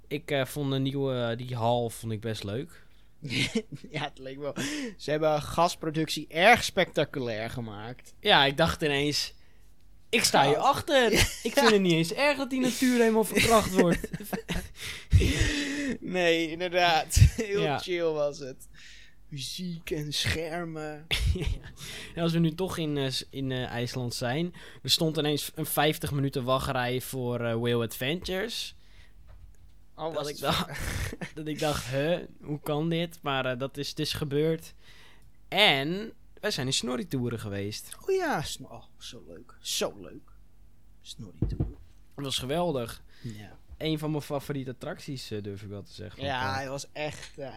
Ik vond de nieuwe, die hal vond ik best leuk. ja, het leek wel. Ze hebben gasproductie erg spectaculair gemaakt. Ja, ik dacht ineens, ik sta hier achter. Ik vind het niet eens erg dat die natuur helemaal verkracht wordt. nee, inderdaad. Heel Ja. chill was het. Muziek en schermen. En als we nu toch in, eh, in eh, IJsland zijn. Er stond ineens een 50 minuten wachtrij voor eh Whale Adventures. Dat ik het dacht, dat ik dacht, huh, hoe kan dit? Maar eh, dat is dus gebeurd. En wij zijn in snorritouren geweest. Oh ja, oh, zo leuk. Zo leuk. Snorri toe. Dat was geweldig. Ja. Een van mijn favoriete attracties, eh, durf ik wel te zeggen. het Ja, park. hij was echt. eh,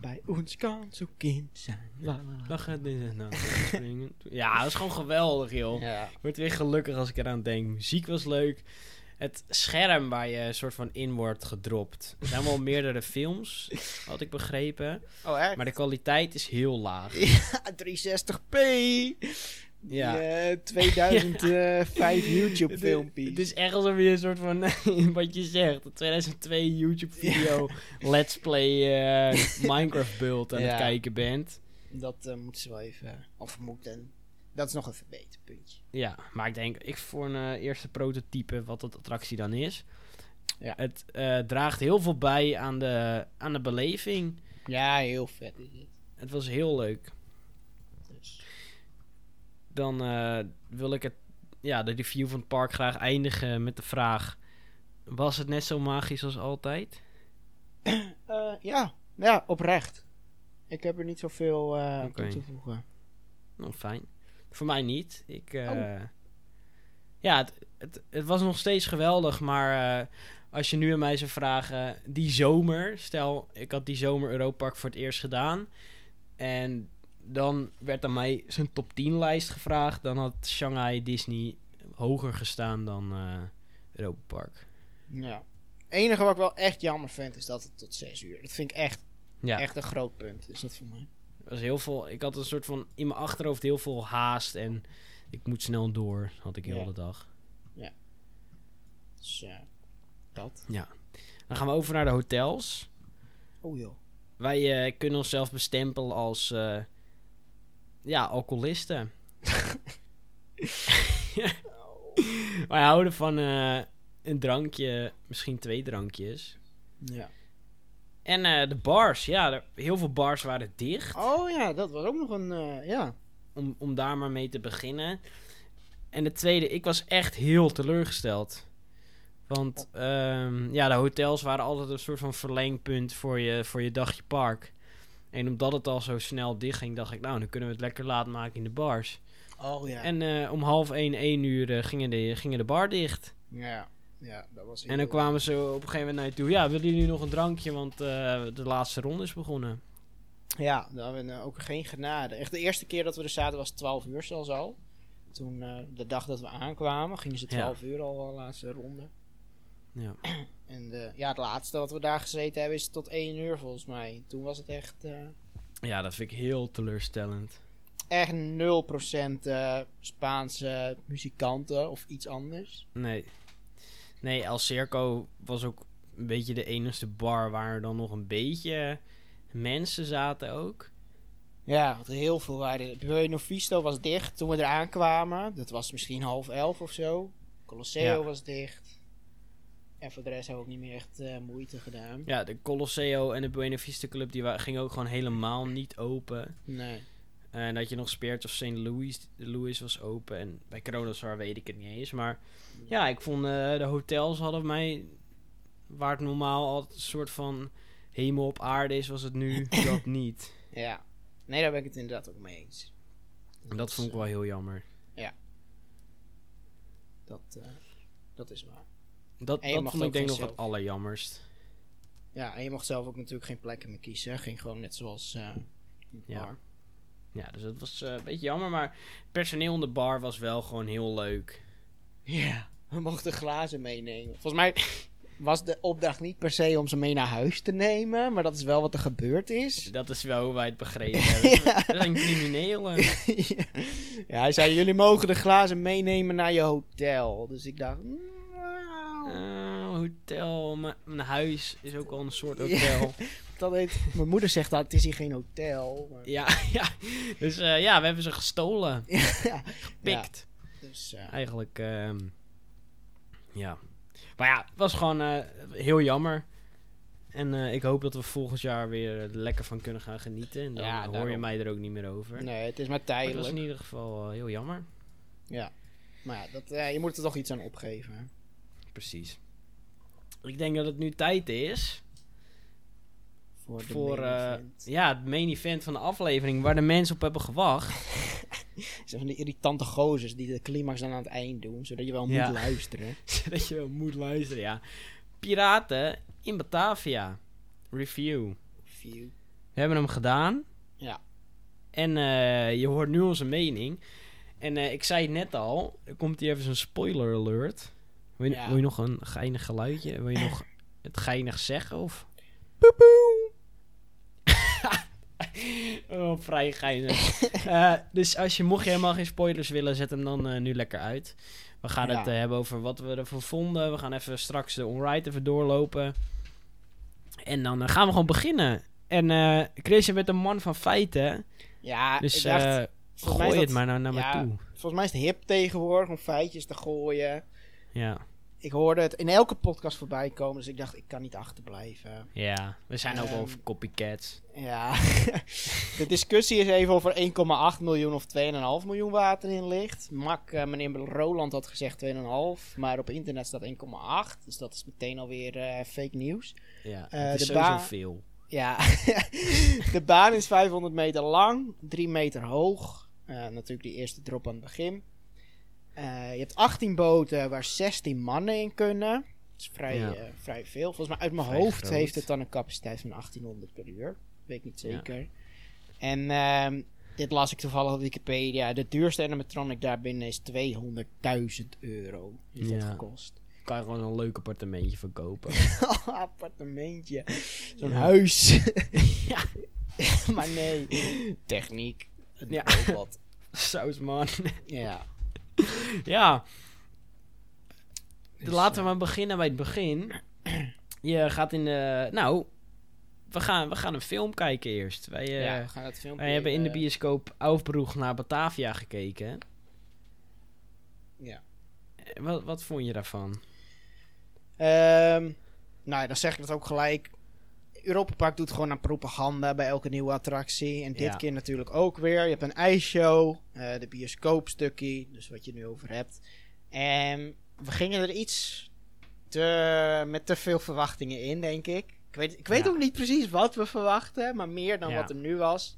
bij ons kan zo kind zijn. La, la, la. Lachen, dit en dat, springen. Ja, dat is gewoon geweldig, joh. Ja. Ik word weer gelukkig als ik eraan denk. Muziek was leuk. Het scherm waar je een soort van in wordt gedropt. Er zijn wel meerdere films, had ik begrepen. Oh, echt? Maar de kwaliteit is heel laag. Ja, 360p. Ja. Ja. 2005 YouTube filmpje. Het is echt alsof je een soort van, wat je zegt, een 2002 YouTube video Let's Play eh, Minecraft build aan Ja. het kijken bent. Dat eh, moeten ze wel even. Of moeten. Dat is nog een verbeterpuntje. Ja, maar ik denk, ik voor een eh, eerste prototype wat dat attractie dan is. Ja. Het eh, draagt heel veel bij aan de, aan de beleving. Ja, heel vet is het. Het was heel leuk. Dus. Dan eh, wil ik het, ja, de review van het park graag eindigen met de vraag: Was het net zo magisch als altijd? Ja. ja, oprecht. Ik heb er niet zoveel aan Oké. toe te voegen. Nou, fijn. Voor mij niet. Ik, eh, Oh. Ja, het, het, het was nog steeds geweldig, maar eh, als je nu aan mij zou vragen, die zomer, stel ik had die zomer Europa Park voor het eerst gedaan en dan werd aan mij zijn top 10 lijst gevraagd, dan had Shanghai Disney hoger gestaan dan eh Europa Park. Ja. enige wat ik wel echt jammer vind is dat het tot 6 uur. Dat vind ik echt, Ja, echt een groot punt. Is dat voor mij? Was heel veel, ik had een soort van in mijn achterhoofd heel veel haast en ik moet snel door, had ik heel Ja. de dag. Dus eh, dat. Dan gaan we over naar de hotels. Oh joh. Wij eh, kunnen onszelf bestempelen als eh, ja, alcoholisten. Wij houden van eh, een drankje, misschien twee drankjes. Ja. En eh, de bars, ja, er, heel veel bars waren dicht. Oh ja, dat was ook nog een, eh, ja. Om, om daar maar mee te beginnen. En de tweede, ik was echt heel teleurgesteld. Want ehm, ja, de hotels waren altijd een soort van verlengpunt voor je, voor je dagje park. En omdat het al zo snel dicht ging, dacht ik, nou, dan kunnen we het lekker laat maken in de bars. Oh ja. En eh, om half één, één uur gingen, de, gingen de bar dicht. ja. Ja, dat was En dan kwamen ze op een gegeven moment naar je toe. Ja, willen jullie nog een drankje? Want eh, de laatste ronde is begonnen. Ja, dan hadden we eh, ook geen genade. Echt de eerste keer dat we er zaten was 12 uur zelfs al. Toen, eh, de dag dat we aankwamen, gingen ze Ja. 12 uur al, de laatste ronde. Ja. En de, ja, het laatste wat we daar gezeten hebben is tot 1 uur volgens mij. Toen was het echt, ja, dat vind ik heel teleurstellend. echt 0% eh Spaanse muzikanten of iets anders. Nee. Nee, El Circo was ook een beetje de enige bar waar er dan nog een beetje mensen zaten ook. Ja, er heel veel waren. Bueno Visto was dicht toen we er aankwamen. Dat was misschien half elf of zo. Colosseo Ja. was dicht. En voor de rest hebben we ook niet meer echt eh, moeite gedaan. Ja, de Colosseo en de Buena Vista Club die gingen ook gewoon helemaal niet open. Nee. En dat je nog speert of St. Louis, Louis was open. En bij Coronazar weet ik het niet eens. Maar ja, ik vond eh, de hotels hadden mij... Waar het normaal altijd een soort van hemel op aarde is, was het nu dat niet. Ja. Nee, daar ben ik het inderdaad ook mee eens. En dat vond ik wel heel jammer. Dat, eh, dat is waar. Dat, dat vond ik denk nog het allerjammerst. Ja, en je mocht zelf ook natuurlijk geen plekken meer kiezen. Ging gewoon net zoals eh Ja. bar. Ja, dus dat was eh, een beetje jammer. Maar het personeel in de bar was wel gewoon heel leuk. Ja, we mochten glazen meenemen. Volgens mij was de opdracht niet per se om ze mee naar huis te nemen. Maar dat is wel wat er gebeurd is. Dat is wel hoe wij het begrepen hebben. Ja. Dat zijn criminelen. ja, hij zei, jullie mogen de glazen meenemen naar je hotel. Dus ik dacht, nou, Eh, hotel, mijn huis is ook al een soort Ja. Dat heet, mijn moeder zegt dat het is hier geen hotel. Maar, Ja, ja. Dus eh, ja, we hebben ze gestolen. ja, Pikt. dus, Eigenlijk, ehm, ja. Maar ja, het was gewoon eh, heel jammer. En eh, ik hoop dat we volgend jaar weer er lekker van kunnen gaan genieten. En dan Ja, hoor je mij er ook niet meer over. nee, het is maar Maar het tijdelijk. was in ieder geval heel jammer. Ja. Maar ja, dat, je moet er toch iets aan opgeven. hè. Precies. Ik denk dat het nu tijd is Voor, de voor main eh, ja, het main event van de aflevering waar de mensen op hebben gewacht. Zijn van die irritante gozers die de climax dan aan het eind doen, zodat je wel moet luisteren. Zodat je wel moet luisteren, ja. Piraten in Batavia. Review. View. We hebben hem gedaan. Ja. En eh, je hoort nu onze mening. En eh, ik zei het net al, er komt hier even zo'n spoiler alert. Wil je, Ja. wil je nog een geinig geluidje? Wil je nog het geinig zeggen? Of? Oh, vrij geinig. Eh, dus als je, mocht je helemaal geen spoilers willen, zet hem dan eh, nu lekker uit. We gaan Ja. het eh, hebben over wat we ervan vonden. We gaan even straks de onride even doorlopen. En dan gaan we gewoon beginnen. En eh Chris, je bent een man van feiten. Ja, Dus ik dacht, gooi het dat- maar naar, naar ja. me toe. volgens mij is het hip tegenwoordig om feitjes te gooien. Ja. Ik hoorde het in elke podcast voorbij komen, dus ik dacht, ik kan niet achterblijven. ja, we zijn ook wel Ehm, copycats. Ja, de discussie is even of er 1,8 miljoen of 2,5 miljoen water in ligt. Mak, eh, meneer Roland had gezegd 2,5, maar op internet staat 1,8. Dus dat is meteen alweer eh fake nieuws. Ja, eh, het is sowieso veel. Ja, de baan is 500 meter lang, 3 meter hoog. Natuurlijk die eerste drop aan het begin. Eh, je hebt 18 boten waar 16 mannen in kunnen. is vrij, Ja. eh, vrij veel. Volgens mij uit mijn Vrij hoofd groot. heeft het dan een capaciteit van 1800 per uur. Weet ik niet Ja. zeker. En ehm, dit las ik toevallig op Wikipedia. De duurste animatronic daarbinnen is 200.000 euro. Heeft dat gekost. Kan je gewoon een leuk appartementje verkopen. Appartementje. Zo'n huis. ja, maar nee. Techniek. Ja. saus man. Ja. ja, Dus, laten we eh, maar beginnen bij het begin. Je gaat in de... Nou, we gaan, we gaan een film kijken eerst. Wij, eh, ja, we gaan het filmpje... wij hebben in de eh, bioscoop Aufbroeg naar Batavia gekeken. Ja. Eh, Wat, wat vond je daarvan? Ehm, nou, dan zeg ik dat ook gelijk. Europa Park doet gewoon aan propaganda bij elke nieuwe attractie. En dit Ja. keer natuurlijk ook weer. Je hebt een ijsshow, eh de bioscoopstukje, dus wat je nu over hebt. En we gingen er iets te, met te veel verwachtingen in, denk ik. Ik weet, ik weet Ja. ook niet precies wat we verwachten, maar meer dan Ja. wat er nu was.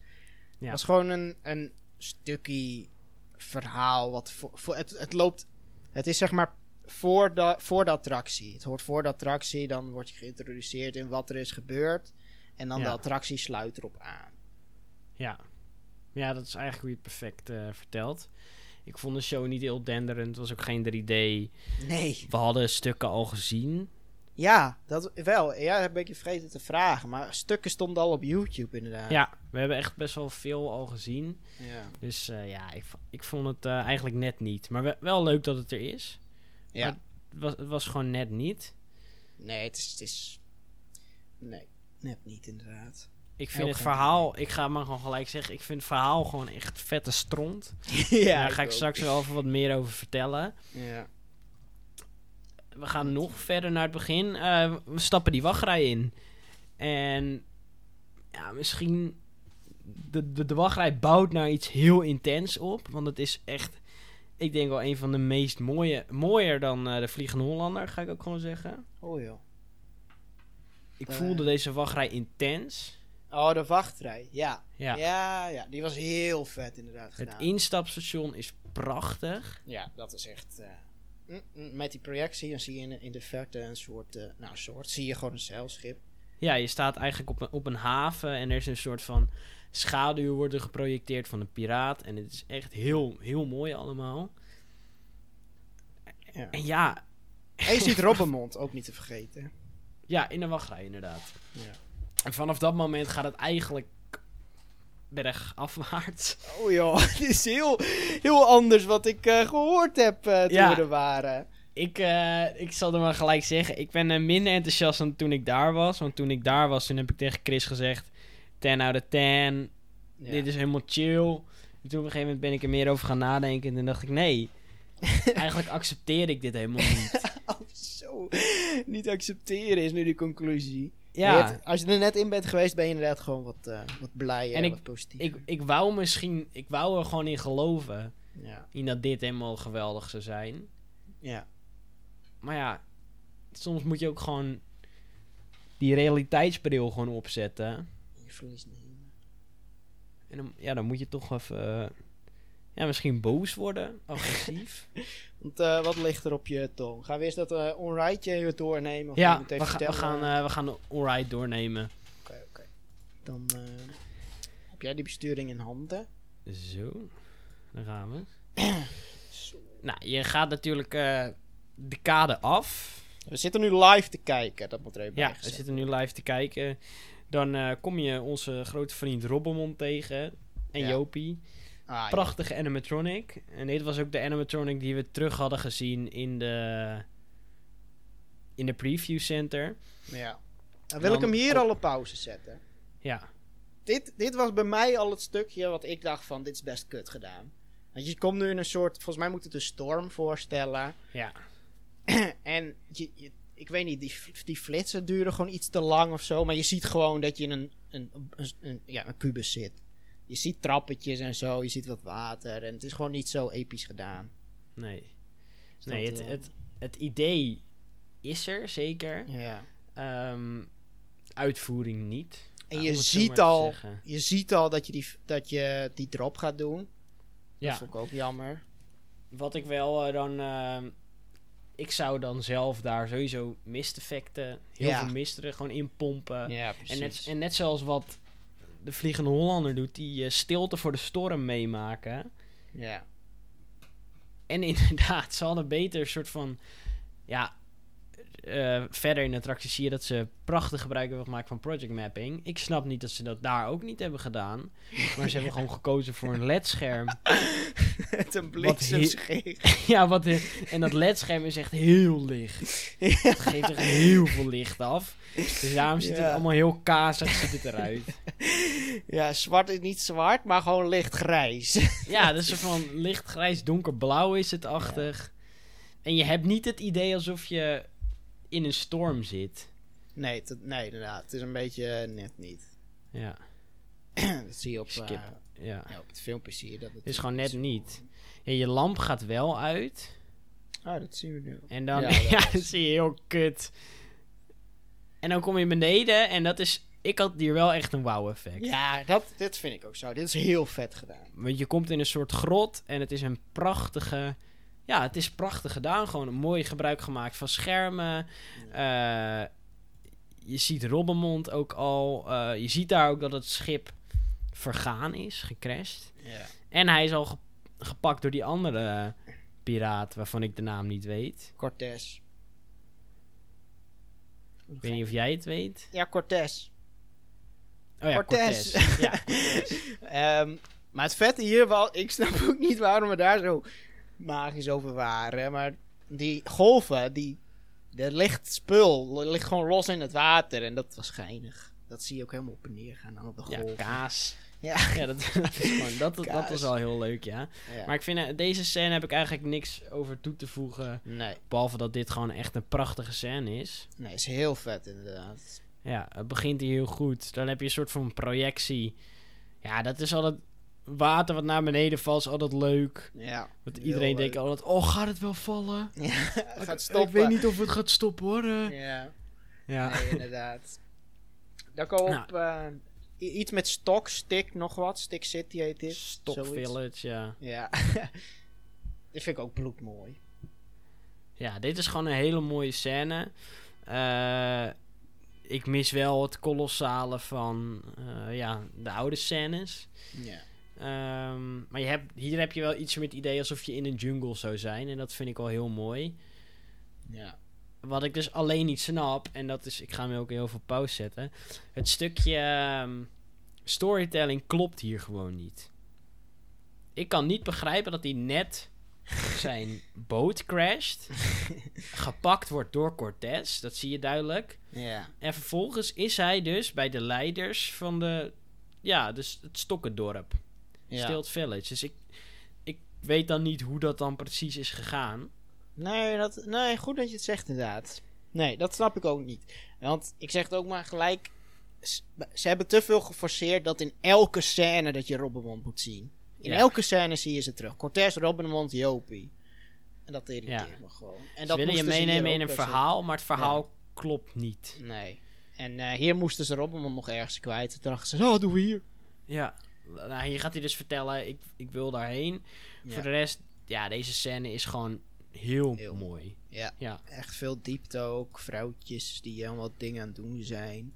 Het Ja. was gewoon een, een stukje verhaal. Wat voor, voor, het, het loopt. Het is zeg maar voor de, voor de attractie. Het hoort voor de attractie. Dan word je geïntroduceerd in wat er is gebeurd. En dan Ja. de attractie sluit erop aan. Ja. Ja, dat is eigenlijk hoe je het perfect eh, vertelt. Ik vond de show niet heel denderend. Het was ook geen 3D. Nee. We hadden stukken al gezien. Ja, dat wel. Ja, dat ben ik je vergeten te vragen. Maar stukken stonden al op YouTube inderdaad. Ja, we hebben echt best wel veel al gezien. Ja. Dus eh, ja, ik, ik vond het eh, eigenlijk net niet. Maar we- wel leuk dat het er is. Ja. Maar- Het was, het was gewoon net niet. Nee, het is, het is... Nee, net niet inderdaad. Ik vind het verhaal, ik ga maar gewoon gelijk zeggen, ik vind het verhaal gewoon echt vette stront. ja, Daar ga ik straks wel even wat meer over vertellen. Ja. We gaan nog verder naar het begin. Eh, we stappen die wachtrij in. En ja, misschien. De, de, de wachtrij bouwt naar iets heel intens op. Want het is echt. Ik denk wel een van de meest mooie. Mooier dan eh, de Vliegende Hollander, ga ik ook gewoon zeggen. Oh joh. Ik Eh. voelde deze wachtrij intens. Oh, de wachtrij. Ja. Ja. Ja, ja, die was heel vet inderdaad Het gedaan. instapstation is prachtig. Ja, dat is echt... eh, mm, mm, met die projectie, dan zie je in, in de verte een soort... eh, nou, soort, zie je gewoon een zeilschip. Ja, je staat eigenlijk op een, op een haven en er is een soort van schaduw worden geprojecteerd van een piraat. En het is echt heel, heel mooi allemaal. Ja. En ja, En je ziet Robbenmond, ook niet te vergeten. ja, in de wachtrij inderdaad. Ja. En vanaf dat moment gaat het eigenlijk bergafwaarts. Oh joh, dit is heel, heel anders wat ik eh, gehoord heb eh, toen Ja. we er waren. Ik, eh, ik zal er maar gelijk zeggen, ik ben minder enthousiast dan toen ik daar was. Want toen ik daar was, toen heb ik tegen Chris gezegd, 10 out of 10, Ja. dit is helemaal chill. En toen op een gegeven moment ben ik er meer over gaan nadenken en toen dacht ik, nee, eigenlijk accepteer ik dit helemaal niet. Oh, zo. Niet accepteren is nu de conclusie. Ja, als je er net in bent geweest, ben je inderdaad gewoon wat, eh, wat blij en En ik- wat positief. ik, ik wou misschien, ik wou er gewoon in geloven, ja. in dat dit helemaal geweldig zou zijn. ja. Maar ja, soms moet je ook gewoon die realiteitsbril gewoon opzetten. Niet. En dan, ja, dan moet je toch even, eh, ja, misschien boos worden, agressief. Want eh, wat ligt er op je tong? Gaan we eerst dat uh, onrightje doornemen? Of ja, we, het even ga- we, gaan, we gaan de onride doornemen. Oké, oké. Dan heb jij die besturing in handen. Zo, daar gaan we. nou, je gaat natuurlijk de kade af. We zitten nu live te kijken, dat moet er even Ja, we zitten nu live te kijken. Dan eh, kom je onze grote vriend Robbemond tegen. En Ja. Jopie. Ah, Prachtige animatronic. En dit was ook de animatronic die we terug hadden gezien in de, in de preview center. Ja. Dan wil Dan ik hem hier al op pauze zetten. Ja, Dit, dit was bij mij al het stukje wat ik dacht van, dit is best kut gedaan. Want je komt nu in een soort, volgens mij moet het een storm voorstellen. ja. en je, je- ik weet niet, die, die flitsen duren gewoon iets te lang of zo. Maar je ziet gewoon dat je in een, een, een, een- ja, een kubus zit. Je ziet trappetjes en zo, je ziet wat water. En het is gewoon niet zo episch gedaan. Nee. Dus Nee, het, het, het idee is er zeker. Ja. Ehm, uitvoering niet. En je ziet al, je ziet al dat je die, dat je die drop gaat doen. Ja. Dat vond ik ook jammer. Wat ik wel eh, dan. Ik zou dan zelf daar sowieso misteffecten, heel Ja. veel mist er gewoon in pompen. Ja, en, net, en net zoals wat de Vliegende Hollander doet, die eh, stilte voor de storm meemaken. Ja. En inderdaad, ze hadden beter een soort van. Ja. Eh, verder in de attractie zie je dat ze prachtig gebruik hebben gemaakt van project mapping. Ik snap niet dat ze dat daar ook niet hebben gedaan. Maar ze hebben gewoon gekozen voor een LED-scherm. Met een Wat bliksemschicht. ja, wat en dat LED-scherm is echt heel licht. Het geeft echt heel veel licht af. Dus daarom ziet Ja. het allemaal heel kazig ziet het eruit. Ja, zwart is niet zwart, maar gewoon licht grijs. Ja, dus van lichtgrijs, donkerblauw is het achtig. En je hebt niet het idee alsof je in een storm zit. nee, nee, inderdaad. Het is een beetje eh, net niet. Ja, dat zie je op, Skip. eh, ja. ja, op het filmpje zie je dat het... Het is gewoon net niet. Ja, je lamp gaat wel uit. Ah, dat zien we nu. En dan, Ja, dat zie je heel kut. En dan kom je beneden en dat is... Ik had hier wel echt een wow-effect. Ja, dat, dit vind ik ook zo. Dit is heel vet gedaan. Want je komt in een soort grot en het is een prachtige... Ja, het is prachtig gedaan. Gewoon een mooi gebruik gemaakt van schermen. Eh, je ziet Robbenmond ook al. Eh, je ziet daar ook dat het schip vergaan is, gecrashed. Ja. En hij is al ge- gepakt door die andere piraat, waarvan ik de naam niet weet. Cortez. Ik weet niet of jij het weet. Ja, Cortez. Oh ja, Cortez. Cortez. ja, Ehm, maar het vette hier wel, ik snap ook niet waarom we daar zo magisch over waren. Maar die golven, die, er ligt spul, ligt gewoon los in het water. En dat was geinig. Dat zie je ook helemaal op en neer gaan dan op de ja, golven. kaas. Ja. Ja, dat, dat, is gewoon, dat, dat was wel heel leuk, ja. Ja. Maar ik vind, eh, deze scène heb ik eigenlijk niks over toe te voegen. Nee, Behalve dat dit gewoon echt een prachtige scène is. nee, is heel vet inderdaad. Ja, het begint hier heel goed. Dan heb je een soort van projectie. Ja, dat is altijd... Water wat naar beneden valt is altijd leuk. Ja. Want iedereen denkt altijd... Oh, gaat het wel vallen? Ja, gaat Ik stoppen. weet niet of het gaat stoppen, hoor. eh. Ja, Ja. nee, inderdaad. Dan komen we Nou. op eh, iets met Stok, Stick, nog wat. Stick City heet dit. Zoiets. Village, ja. Ja. dit vind ik ook bloedmooi. Ja, dit is gewoon een hele mooie scène. Eh, ik mis wel het kolossale van ja, de oude scènes. Ja. Ehm, maar je hebt, hier heb je wel iets met het idee alsof je in een jungle zou zijn. En dat vind ik wel heel mooi. Ja. Wat ik dus alleen niet snap, en dat is, ik ga hem ook heel veel pauze zetten. Het stukje ehm, storytelling klopt hier gewoon niet. Ik kan niet begrijpen dat hij net zijn boot crasht, gepakt wordt door Cortez, dat zie je duidelijk. Ja. En vervolgens is hij dus bij de leiders van de, ja, dus het Stokkendorp, ja. Stilt Village. Dus ik, ik weet dan niet hoe dat dan precies is gegaan. Nee, dat, nee, goed dat je het zegt inderdaad. Nee, dat snap ik ook niet. Want ik zeg het ook maar gelijk. Ze hebben te veel geforceerd dat in elke scène dat je Robbenmond moet zien. In Ja. elke scène zie je ze terug. Cortez, Robbenmond, Jopie. En dat irriteert Ja. me gewoon. En Ze dat willen je meenemen in een verhaal, maar het verhaal klopt niet. Nee. En eh, hier moesten ze Robbenmond nog ergens kwijt. Toen dachten ze, oh, doen we hier. Ja, nou, hier gaat hij dus vertellen, ik, ik wil daarheen. Ja. Voor de rest, ja, deze scène is gewoon heel, Heel mooi. Ja, Ja, echt veel diepte ook. Vrouwtjes die helemaal dingen aan het doen zijn.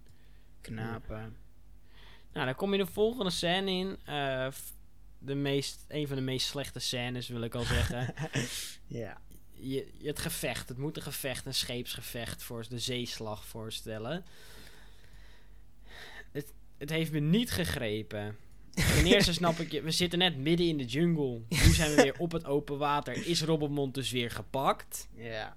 Knapen. nou dan kom je de volgende scène in. Eh, de meest, een van de meest slechte scènes, wil ik al zeggen. Ja. je, je- het gevecht, het moet een gevecht, een scheepsgevecht voor de zeeslag voorstellen. Het, het heeft me niet gegrepen. Ten eerste snap ik, je, we zitten net midden in de jungle. Nu zijn we weer op het open water. Is Robbenmond dus weer gepakt? Ja.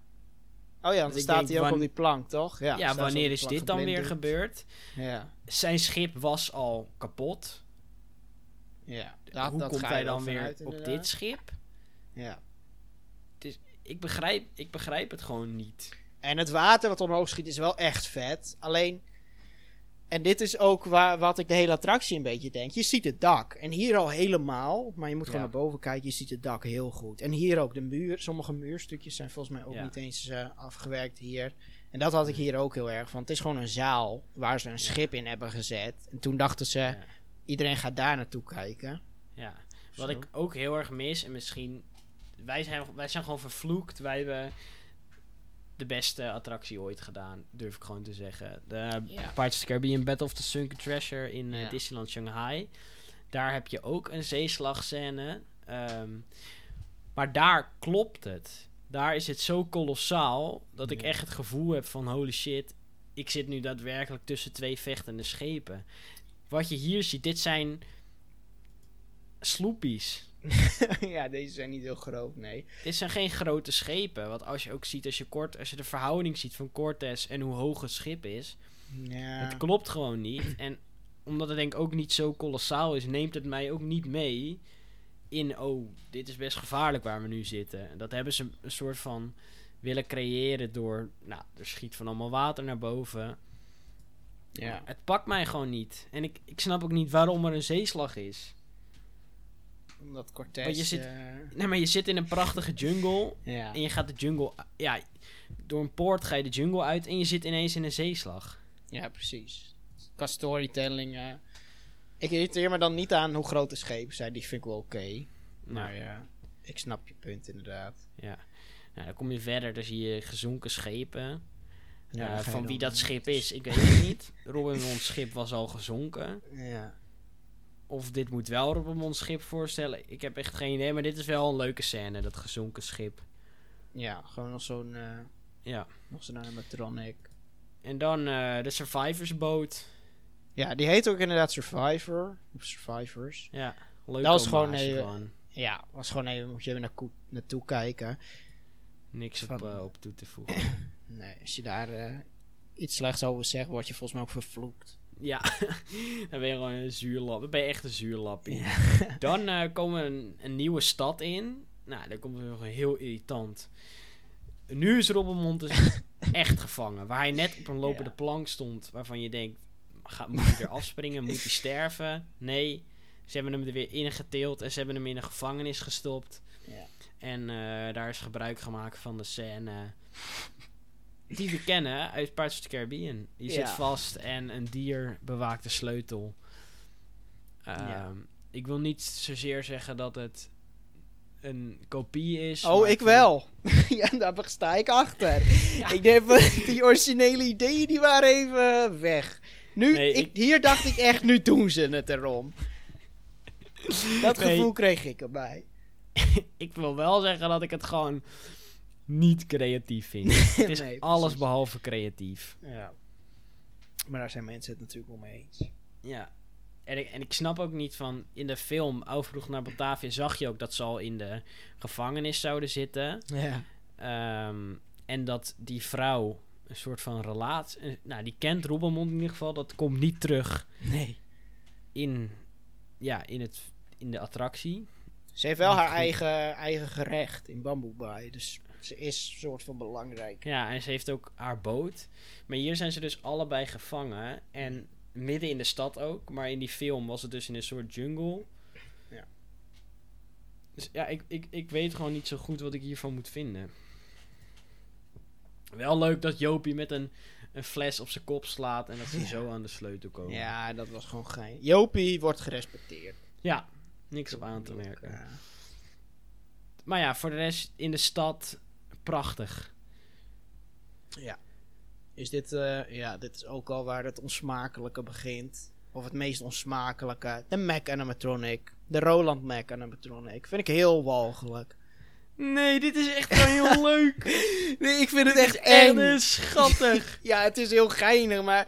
Oh ja, want dan staat hij ook op die plank, toch? Ja, op wanneer is dit dan weer gebeurd? Ja. Zijn schip was al kapot. Ja. Dat, Hoe dat komt hij dan weer op dit schip? Ja. Ik begrijp, ik begrijp het gewoon niet. En het water wat omhoog schiet is wel echt vet. Alleen, en dit is ook waar, wat ik de hele attractie een beetje denk. Je ziet het dak. En hier al helemaal. Maar je moet gewoon Ja. naar boven kijken. Je ziet het dak heel goed. En hier ook de muur. Sommige muurstukjes zijn volgens mij ook Ja. niet eens eh, afgewerkt hier. En dat had ik hier ook heel erg van. Het is gewoon een zaal waar ze een schip in hebben gezet. En toen dachten ze, iedereen gaat daar naartoe kijken. Ja. Wat Zo. ik ook heel erg mis, en misschien. Wij zijn, wij zijn gewoon vervloekt. Wij hebben de beste attractie ooit gedaan, durf ik gewoon te zeggen. De Ja. Pirates of the Caribbean Battle of the Sunken Treasure in eh. Disneyland Shanghai. Daar heb je ook een zeeslagscène. Ehm, maar daar klopt het. Daar is het zo kolossaal dat ik echt het gevoel heb van holy shit, ik zit nu daadwerkelijk tussen twee vechtende schepen. Wat je hier ziet, dit zijn sloepies. ja, deze zijn niet heel groot, nee. Dit zijn geen grote schepen. Want als je ook ziet, als je, kort, als je de verhouding ziet van Cortez en hoe hoog het schip is, Ja. het klopt gewoon niet. En omdat het denk ik ook niet zo kolossaal is, neemt het mij ook niet mee in, oh, dit is best gevaarlijk waar we nu zitten. En dat hebben ze een soort van willen creëren door, nou, er schiet van allemaal water naar boven. ja. Het pakt mij gewoon niet. En ik, ik snap ook niet waarom er een zeeslag is. Cortez... Want je zit- Nee, maar je zit in een prachtige jungle. ja. En je gaat de jungle... Ja, door een poort ga je de jungle uit en je zit ineens in een zeeslag. ja, precies. Qua storytelling... eh, ik irriteer me dan niet aan hoe groot de schepen zijn. Die vind ik wel oké. Maar Nou, ja, ik snap je punt inderdaad. ja. Nou, dan kom je verder, dan zie je gezonken schepen. Ja, Eh, van wie dat schip is, ik weet het niet. Robinmon's schip was al gezonken. Ja. Of dit moet wel Robinmon's schip voorstellen. Ik heb echt geen idee, maar dit is wel een leuke scène, dat gezonken schip. Ja, gewoon nog zo'n... eh, Ja. nog zo'n animatronic. En dan eh, de survivorsboot. Ja, die heet ook inderdaad Survivor. Of Survivors. Ja, leuk Dat was gewoon even- gewoon. Ja, was gewoon even, moet je even naar naartoe kijken. Niks op, eh, op toe te voegen. Nee, als je daar iets slechts over zegt, word je volgens mij ook vervloekt. Ja, dan ben je gewoon een zuurlap. Dan ben je echt een zuurlappie. Dan eh, komen we een, een nieuwe stad in. Nou, dan komt het nog heel irritant. Nu is Robbenmond dus echt gevangen. Waar hij net op een lopende Ja. plank stond. Waarvan je denkt, ga, moet hij er afspringen? Moet hij sterven? Nee. Ze hebben hem er weer ingeteeld en ze hebben hem in een gevangenis gestopt. Ja. En eh, daar is gebruik gemaakt van de scène die we kennen uit Pirates of the Caribbean. Je zit vast en een dier bewaakt de sleutel. Ehm. Ik wil niet zozeer zeggen dat het een kopie is. Oh, ik wel. ja, daar sta ik achter. Ik denk, van, die originele ideeën die waren even weg. Nu, Nee, ik, ik- hier dacht ik echt, nu doen ze het erom. Dat Nee. gevoel kreeg ik erbij. Ik wil wel zeggen dat ik het gewoon niet creatief vind. het is Nee, alles behalve creatief. Ja. Maar daar zijn mensen het natuurlijk wel mee eens. Ja. En ik, en ik snap ook niet van... In de film Overvloeg naar Batavia zag je ook dat ze al in de gevangenis zouden zitten. Ja. Ehm, en dat die vrouw een soort van relatie... eh, Nou, die kent Robelmond in ieder geval. Dat komt niet terug Nee. in, ja, in, het, in de attractie. Ze heeft wel haar eigen, eigen gerecht in Bamboe Bay. Dus ze is een soort van belangrijk. Ja, en ze heeft ook haar boot. Maar hier zijn ze dus allebei gevangen. En midden in de stad ook. Maar in die film was het dus in een soort jungle. Ja. Dus ja, ik, ik, ik weet gewoon niet zo goed wat ik hiervan moet vinden. Wel leuk dat Jopie met een, een fles op zijn kop slaat. En dat ze Ja. zo aan de sleutel komen. Ja, dat was gewoon gein. Jopie wordt gerespecteerd. Ja, niks op aan te merken. Maar ja, voor de rest in de stad prachtig. Ja. Is dit, eh, ja, dit is ook al waar het onsmakelijke begint. Of het meest onsmakelijke. De Mac animatronic. De Roland Mac animatronic. Vind ik heel walgelijk. Nee, dit is echt wel heel leuk. Nee, ik vind het echt Echt eng. schattig. Ja, het is heel geinig, maar...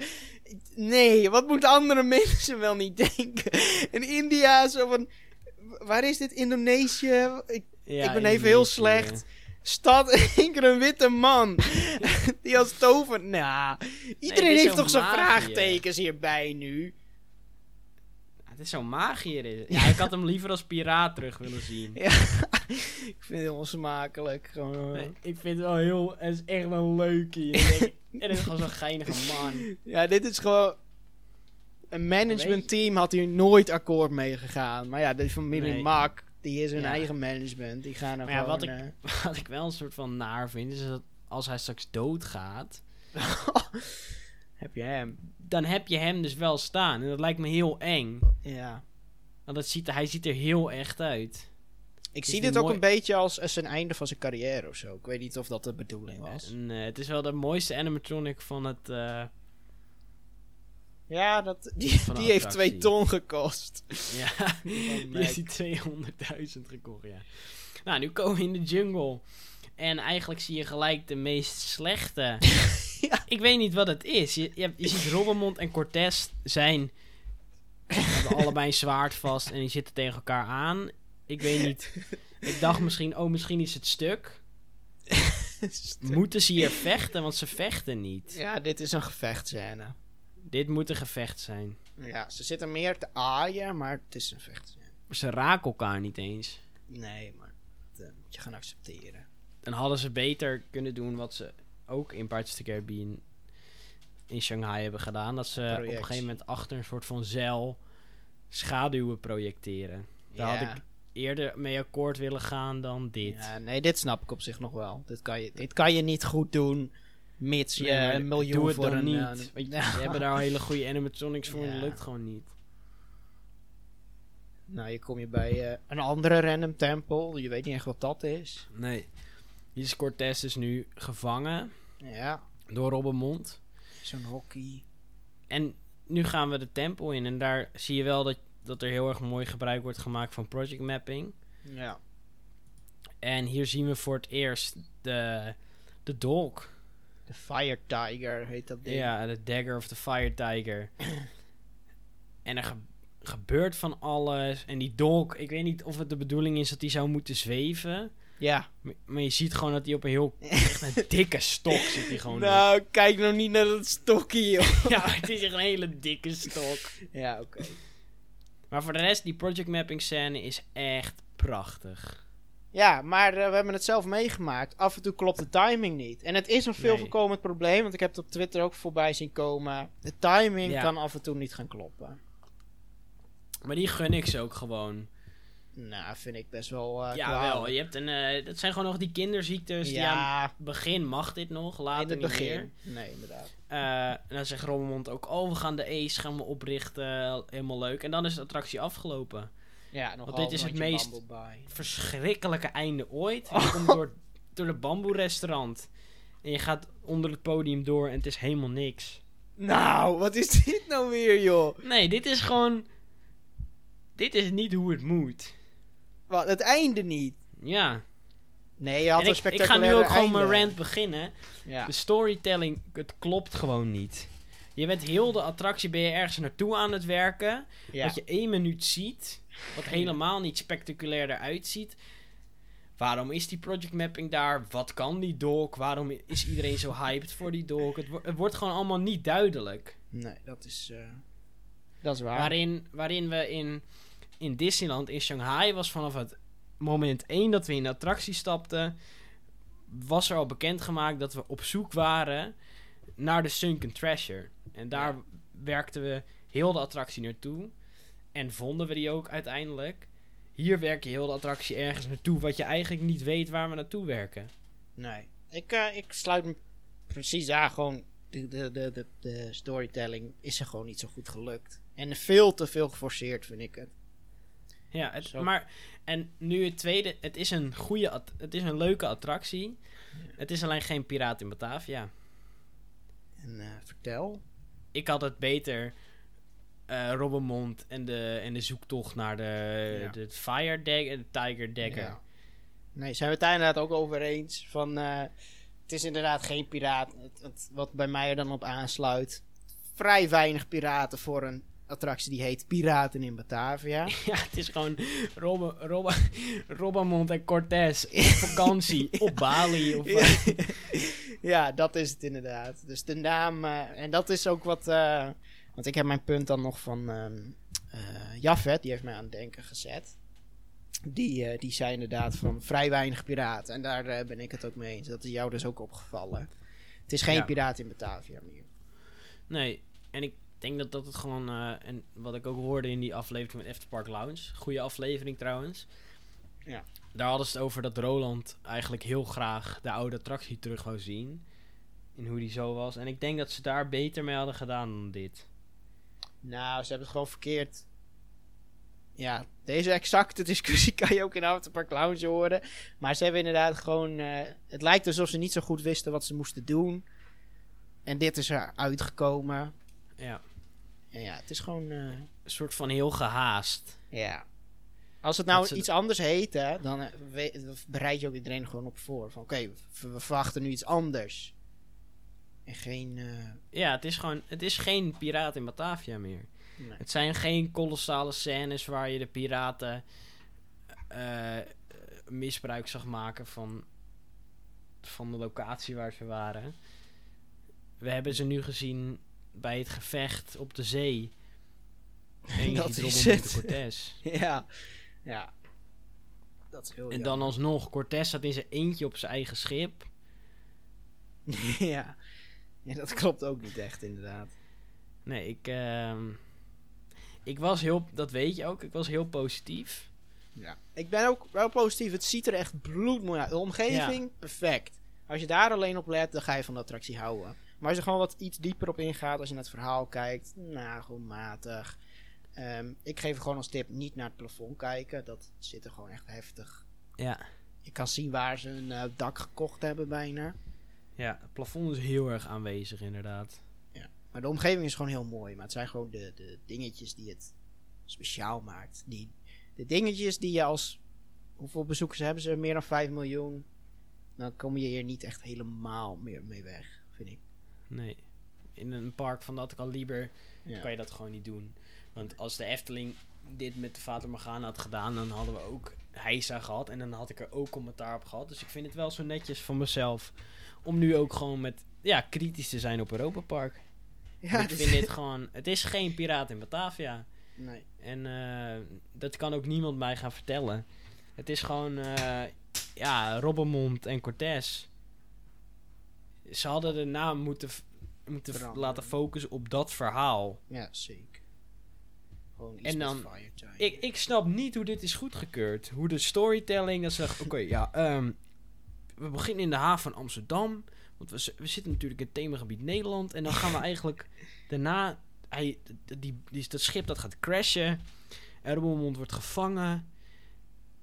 Nee, wat moeten andere mensen wel niet denken? In India, zo van... Waar is dit? Indonesië? Ik, Ja, ik ben even heel slecht. Stad, één keer een witte man. Die als tover... Nou, iedereen heeft zo'n toch zijn vraagtekens hierbij nu. Het is zo magier. is. Ja, ik had hem liever als piraat terug willen zien. Ja, ik vind het heel onsmakelijk. Gewoon, Nee, ik vind het wel heel... Het is echt wel leuk hier. En het is gewoon zo'n geinige man. Ja, dit is gewoon... Een managementteam had hier nooit akkoord mee gegaan. Maar ja, de familie Nee. Mak, die is hun Ja. eigen management. Die gaan er Maar ja, wat ik- eh, Wat ik wel een soort van naar vind, is dat als hij straks doodgaat... heb je hem. Dan heb je hem dus wel staan. En dat lijkt me heel eng. Ja. Want dat ziet, hij ziet er heel echt uit. Ik zie dit ook een beetje als, als een einde van zijn carrière of zo. Ik weet niet of dat de bedoeling was. En, eh, het is wel de mooiste animatronic van het... eh, Ja, dat, die, die heeft twee ton gekost. ja, die heeft die 200.000 gekocht, ja. Nou, nu komen we in de jungle. En eigenlijk zie je gelijk de meest slechte. Ja. Ik weet niet wat het is. Je, je, ziet Robbermond en Cortez zijn... hebben allebei een zwaard vast en die zitten tegen elkaar aan. Ik weet niet. Ik dacht misschien, oh, misschien is het stuk. Moeten ze hier vechten? Want ze vechten niet. ja, dit is een gevechtscène. Dit moet een gevecht zijn. Ja, ze zitten meer te aaien, maar het is een vechtscène. Ze raken elkaar niet eens. Nee, maar dat eh, moet je gaan accepteren. Dan hadden ze beter kunnen doen wat ze ook in Pirates of the Caribbean in Shanghai hebben gedaan. Dat ze op een gegeven moment achter een soort van zeil schaduwen projecteren. Daar ja. had ik eerder mee akkoord willen gaan dan dit. Ja, nee, dit snap ik op zich nog wel. Dit kan je, dit kan je niet goed doen, mits je Nee, een miljoen voor een... niet. eh. Ze hebben daar al hele goede animatronics voor en dat lukt gewoon niet. Nou, je kom je bij eh, een andere random tempel. Je weet niet echt wat dat is. Nee. Hier is Cortez dus nu gevangen Ja, door Robbenmond. zo'n hockey. En nu gaan we de tempel in en daar zie je wel dat, dat er heel erg mooi gebruik wordt gemaakt van project mapping. Ja. En hier zien we voor het eerst de, de dolk. De Fire Tiger heet dat ding. Ja, de dagger of de fire tiger. en er ge- gebeurt van alles. En die dolk, ik weet niet of het de bedoeling is dat die zou moeten zweven. Ja. Maar, je ziet gewoon dat hij op een heel een dikke stok zit. Die gewoon Nou, kijk nou niet naar dat stokje, joh. ja, het is echt een hele dikke stok. ja, oké. Maar voor de rest, die project mapping scène is echt prachtig. Ja, maar eh, we hebben het zelf meegemaakt. Af en toe klopt de timing niet. En het is een veel Nee. voorkomend probleem, want ik heb het op Twitter ook voorbij zien komen. De timing Ja. kan af en toe niet gaan kloppen. Maar die gun ik ze ook gewoon. Nou, vind ik best wel. eh ja, wel. Je hebt een, eh, dat zijn gewoon nog die kinderziektes. Die aan ja, het begin mag dit nog, later in het niet begin. meer. Nee, inderdaad. En dan zegt Robbenmond ook, oh, we gaan de Ace gaan we oprichten. Helemaal leuk. En dan is de attractie afgelopen. Ja, nog Want dit is het meest-. Verschrikkelijke einde ooit. Je komt door, door het bamboe-restaurant. En je gaat onder het podium door en het is helemaal niks. Nou, wat is dit nou weer, joh? Nee, dit is gewoon... Dit is niet hoe het moet. Wat, het einde niet. Ja. Nee, je had En een ik, ik ga spectaculaire nu ook gewoon mijn rant beginnen. Ja. De storytelling, het klopt gewoon niet. Je bent heel de attractie, ben je ergens naartoe aan het werken. ja. Wat je één minuut ziet, wat helemaal niet spectaculair eruit ziet. Waarom is die project mapping daar? Wat kan die dolk? Waarom is iedereen zo hyped voor die dolk? Het, wo- het wordt gewoon allemaal niet duidelijk. Nee, dat is... eh, dat is waar. Waarin, waarin we in, in Disneyland, in Shanghai, was vanaf het moment één dat we in de attractie stapten, was er al bekendgemaakt dat we op zoek waren naar de Sunken Treasure. En daar Ja. werkten we heel de attractie naartoe. En vonden we die ook uiteindelijk. Hier werk je heel de attractie ergens naartoe, wat je eigenlijk niet weet waar we naartoe werken. Nee. Ik, eh, ik sluit me precies aan. Gewoon, de, de, de, de, storytelling is er gewoon niet zo goed gelukt. En veel te veel geforceerd, vind ik het. Ja, het, maar en nu het tweede, het is een goede, het is een leuke attractie. Het is alleen geen Piraat in Batavia. En eh, vertel. ik had het beter eh Robbenmond en de, en de zoektocht naar de, Ja. de Fire Dagger, de Tiger Dagger. Ja. Nee, zijn we het daar inderdaad ook over eens. Van, eh, het is inderdaad geen piraat. Het, het- wat bij mij er dan op aansluit. Vrij weinig piraten voor een attractie die heet Piraten in Batavia. Ja, het is gewoon Robbe, Robbe, Robbenmond en Cortez op vakantie op Bali. Of, Ja. ja, dat is het inderdaad. Dus de naam, eh, en dat is ook wat. eh, want ik heb mijn punt dan nog van eh, Jafet, die heeft mij aan het denken gezet. Die, eh, die zei inderdaad van vrij weinig piraten. En daar eh, ben ik het ook mee eens. Dat is jou dus ook opgevallen. Het is geen Ja. piraat in Batavia meer. Nee, en ik denk dat dat het gewoon, en wat ik ook hoorde in die aflevering met Afterpark Lounge, goede aflevering trouwens. Ja. Daar hadden ze het over dat Roland eigenlijk heel graag de oude attractie terug wou zien. In hoe die zo was. En ik denk dat ze daar beter mee hadden gedaan dan dit. Nou, ze hebben het gewoon verkeerd ja, deze exacte discussie kan je ook in Afterpark Lounge horen. Maar ze hebben inderdaad gewoon... eh, het lijkt alsof ze niet zo goed wisten wat ze moesten doen. En dit is er uitgekomen. Ja. En ja, het is gewoon... eh, Een soort van heel gehaast. ja. Als het nou iets anders heet, hè, dan eh, we- bereid je ook iedereen gewoon op voor. Van oké, we, we verwachten nu iets anders. En geen... eh, Ja, het is gewoon... Het is geen Piraat in Batavia meer. nee. Het zijn geen kolossale scènes waar je de piraten eh, misbruik zag maken van, van de locatie waar ze waren. We hebben ze nu gezien bij het gevecht op de zee. En Dat is het. Cortez. Ja. Ja. Dat is heel En dan alsnog, Cortez zat in zijn eentje op zijn eigen schip. ja. Ja, dat klopt ook niet echt, inderdaad. Nee, ik, ehm, ik was heel, dat weet je ook, ik was heel positief. Ja. Ik ben ook wel positief. Het ziet er echt bloedmooi uit. De omgeving, perfect. Als je daar alleen op let, dan ga je van de attractie houden. Maar als je gewoon wat iets dieper op ingaat, als je naar het verhaal kijkt, nou, gewoon matig. Ehm, ik geef gewoon als tip niet naar het plafond kijken. Dat zit er gewoon echt heftig. Ja, Je kan zien waar ze een eh, dak gekocht hebben bijna. Ja, het plafond is heel erg aanwezig inderdaad. Maar de omgeving is gewoon heel mooi. Maar het zijn gewoon de, de dingetjes die het speciaal maakt. Die, de dingetjes die je als... Hoeveel bezoekers hebben ze? Meer dan 5 miljoen. Dan kom je hier niet echt helemaal meer mee weg, vind ik. Nee. In een park van dat kaliber Ja. kan je dat gewoon niet doen. Want als de Efteling dit met de Vater Morgana had gedaan, dan hadden we ook Heisa gehad. En dan had ik er ook commentaar op gehad. Dus ik vind het wel zo netjes van mezelf om nu ook gewoon met, ja, kritisch te zijn op Europa Park. Ja, ik dit- vind dit gewoon, het is geen Piraat in Batavia. Nee. En eh, dat kan ook niemand mij gaan vertellen. Het is gewoon, eh, ja, Robbermond en Cortez. Ze hadden de naam moeten, moeten laten focussen op dat verhaal. Ja, zeker. Gewoon iets En dan-. Ik, ik snap niet hoe dit is goedgekeurd. Hoe de storytelling, dat ze zeggen, oké, ja, ehm, we beginnen in de haven van Amsterdam. Want we, zitten natuurlijk in het themagebied Nederland. En dan gaan we eigenlijk daarna, hij, die, die, dat schip dat gaat crashen. En Robbermond wordt gevangen.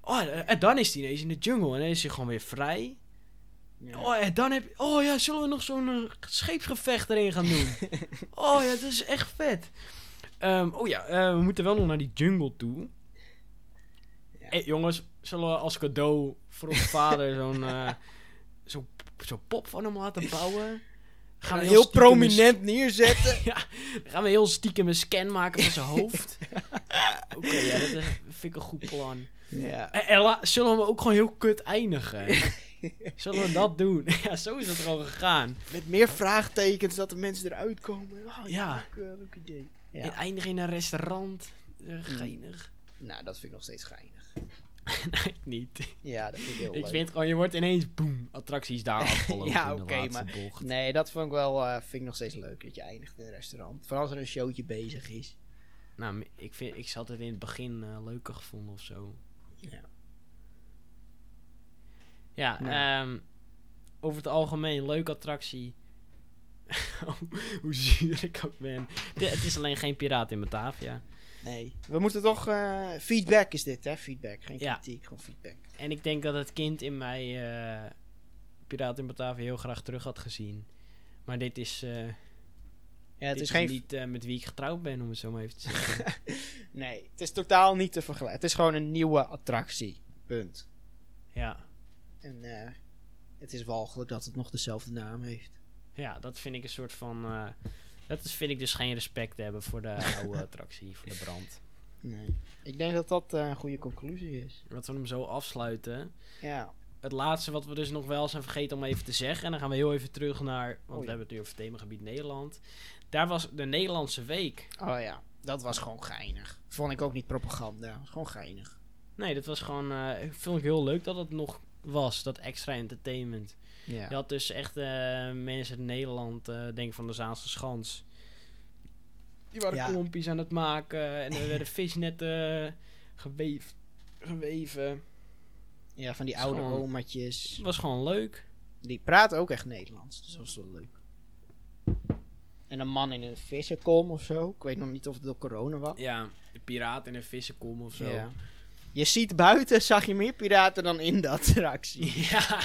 Oh, en- dan is hij ineens in de jungle. En dan is hij gewoon weer vrij. Ja. Oh, en dan heb je... Oh ja, zullen we nog zo'n eh, scheepsgevecht erin gaan doen? oh ja, dat is echt vet. Ehm, oh ja, eh, we moeten wel nog naar die jungle toe. Hey, jongens, zullen we als cadeau voor onze vader zo'n eh, zo, zo pop van hem laten bouwen? Gaan we heel een prominent neerzetten. ja, dan gaan we heel stiekem een scan maken van zijn hoofd. Oké, ja, dat vind ik een goed plan. ja. En, zullen we ook gewoon heel kut eindigen? Zullen we dat doen? ja, zo is het gewoon gegaan. Met meer vraagtekens dat de mensen eruit komen. Oh, Ja. Leuk, eh, leuk idee. En eindigen in een restaurant. Uh, geinig. Nou, dat vind ik nog steeds geinig. nee, niet. Ja, dat vind ik heel Ik leuk. vind gewoon, je wordt ineens, boem, attracties daar afgelopen Ja, oké, maar- bocht. Nee, dat vond ik wel, eh, vind ik nog steeds leuk. Dat je eindigt in een restaurant. Vooral als er een showtje bezig is. Nou, ik, vind, ik had het in het begin eh, leuker gevonden of zo. Ja. Ja, Ja. ehm, over het algemeen, leuke attractie. Hoe zuur ik ook ben. De- het is alleen geen piraat in Batavia. Nee. We moeten toch... eh, feedback is dit, hè? Feedback. Geen Ja. kritiek, gewoon feedback. En ik denk dat het kind in mij eh Piraat in Batavia heel graag terug had gezien. Maar dit is, eh, Ja, het dit is geen... niet met wie ik getrouwd ben, om het zo maar even te zeggen. Nee, het is totaal niet te vergelijken. Het is gewoon een nieuwe attractie. Punt. ja. En eh, het is walgelijk dat het nog dezelfde naam heeft. ja, dat vind ik een soort van... dat is, vind ik dus geen respect hebben voor de oude attractie, voor de brand. Nee. Ik denk dat dat eh, een goede conclusie is. Dat we hem zo afsluiten. Ja. Het laatste wat we dus nog wel zijn vergeten om even te zeggen. En dan gaan we heel even terug naar. Want Oh we hebben het nu over het themagebied Nederland. Daar was de Nederlandse week. Oh ja, dat was gewoon geinig. Vond ik ook niet propaganda. Gewoon geinig. Nee, dat was gewoon. eh vond ik heel leuk dat het nog was. Dat extra entertainment. Je had dus echt eh, mensen in Nederland, eh denk van de Zaanse Schans. Die waren Ja. klompjes aan het maken. En er werden visnetten geweef, geweven. Ja, van die oude Gewoon- omaatjes. Het was gewoon leuk. Die praten ook echt Nederlands. Dus dat was wel leuk. En een man in een vissenkom of zo. Ik weet nog niet of het door corona was. Ja, piraten en vissen komen of zo. Ja. Je ziet buiten, zag je meer piraten dan in de attractie. Ja,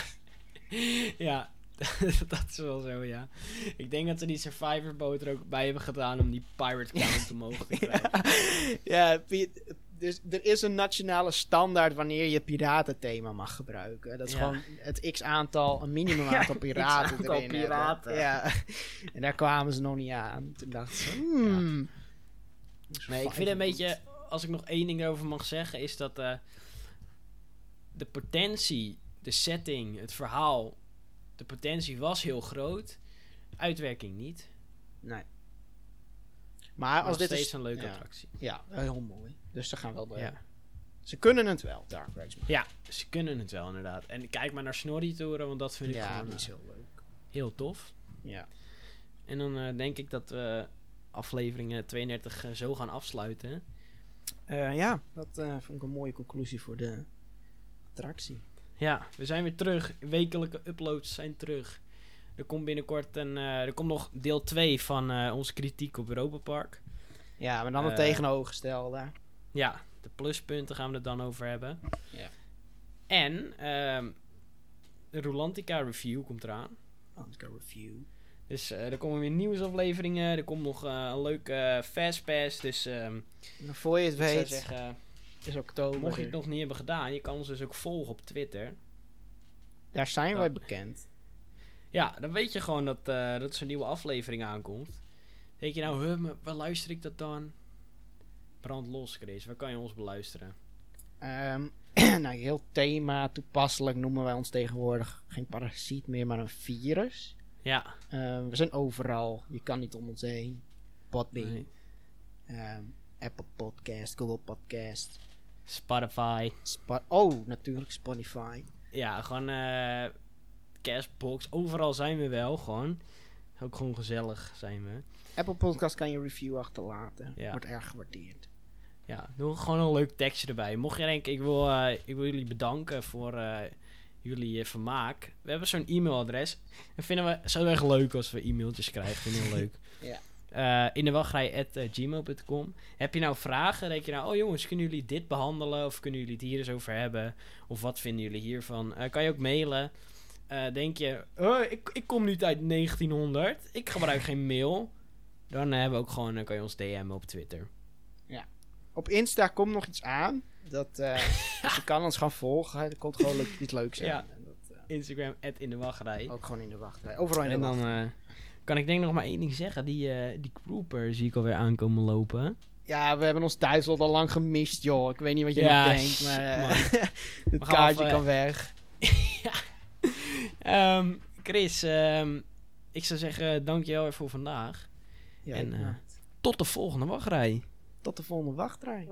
ja. dat is wel zo, ja. Ik denk dat ze die Survivor boot er ook bij hebben gedaan om die pirate count te mogen krijgen. ja, dus er is een nationale standaard wanneer je piratenthema mag gebruiken. Dat is Ja. gewoon het x-aantal, een minimum aantal piraten erin hebben. piraten. Ja. En daar kwamen ze nog niet aan. Toen dachten ze, hmm. Nee, ik vind een beetje, als ik nog één ding erover mag zeggen, is dat eh, de potentie, de setting, het verhaal, de potentie was heel groot. Uitwerking niet. Nee. Maar als nog dit steeds is... een leuke ja. attractie. Ja, heel mooi. Dus ze gaan wel door. Ja. Ze kunnen het wel, Dark Rides. ja, ze kunnen het wel inderdaad. En kijk maar naar Snorri Toren, want dat vind ik gewoon is eh, heel leuk. heel tof. Ja. En dan eh, denk ik dat we aflevering 32 eh, zo gaan afsluiten. Eh, ja, dat eh, vond ik een mooie conclusie voor de attractie. Ja, we zijn weer terug. Wekelijke uploads zijn terug. Er komt binnenkort een, eh, er komt nog deel 2 van onze kritiek op Europa Park. Ja, maar dan het tegenovergestelde. Ja, de pluspunten gaan we het dan over hebben. Ja. En ehm, de Rolantica review komt eraan. Oscar review. Dus eh, er komen weer nieuwsafleveringen. Er komt nog eh, een leuke eh, Fastpass. Dus ehm En voor je het weet, zeggen, is oktober. mocht je het nog niet hebben gedaan, je kan ons dus ook volgen op Twitter. Daar zijn wij bekend. Ja, dan weet je gewoon dat, dat er een nieuwe aflevering aankomt. Denk je nou, huh, waar luister ik dat dan? Brand los, Chris. Waar kan je ons beluisteren? Ehm, nou, heel thema toepasselijk noemen wij ons tegenwoordig geen parasiet meer, maar een virus. Ja. Ehm, we zijn overal. Je kan niet om ons heen. Podbean, Nee. ehm, Apple Podcast, Google Podcast. Spotify. Spo- oh, natuurlijk Spotify. Ja, gewoon eh Castbox. Overal zijn we wel, gewoon. Ook gewoon gezellig zijn we. Apple Podcast kan je review achterlaten. Ja. Wordt erg gewaardeerd. Ja, doe gewoon een leuk tekstje erbij. Mocht je denken, ik wil, eh, ik wil jullie bedanken voor eh, jullie eh, vermaak. We hebben zo'n e-mailadres. En vinden we zo erg leuk als we e-mailtjes krijgen. Vind ik heel leuk. Ja. Eh, in de wachtrij at eh, gmail.com. Heb je nou vragen? Denk je nou, oh jongens, kunnen jullie dit behandelen? Of kunnen jullie het hier eens over hebben? Of wat vinden jullie hiervan? Eh, kan je ook mailen. Eh, denk je, oh, ik, ik kom niet uit 1900. Ik gebruik geen mail. Dan hebben we ook gewoon, dan kan je ons DM'en op Twitter. Op Insta komt nog iets aan. Dat, eh, je kan ons gaan volgen. Er komt gewoon leuk, iets leuks. Ja. En dat, Instagram, at in de wachtrij. eh, ook gewoon in de wachtrij. Overal in de En dan wachtrij. eh, kan ik denk nog maar één ding zeggen. Die, eh die zie ik alweer aankomen lopen. Ja, we hebben ons Duitsland al lang gemist, joh. Ik weet niet wat je Ja, nog denkt, maar eh, het kaartje eh, kan weg. Ehm, Chris, ehm, ik zou zeggen dankjewel weer voor vandaag. Ja, en, eh. Tot de volgende wachtrij. Tot de volgende wachtrij.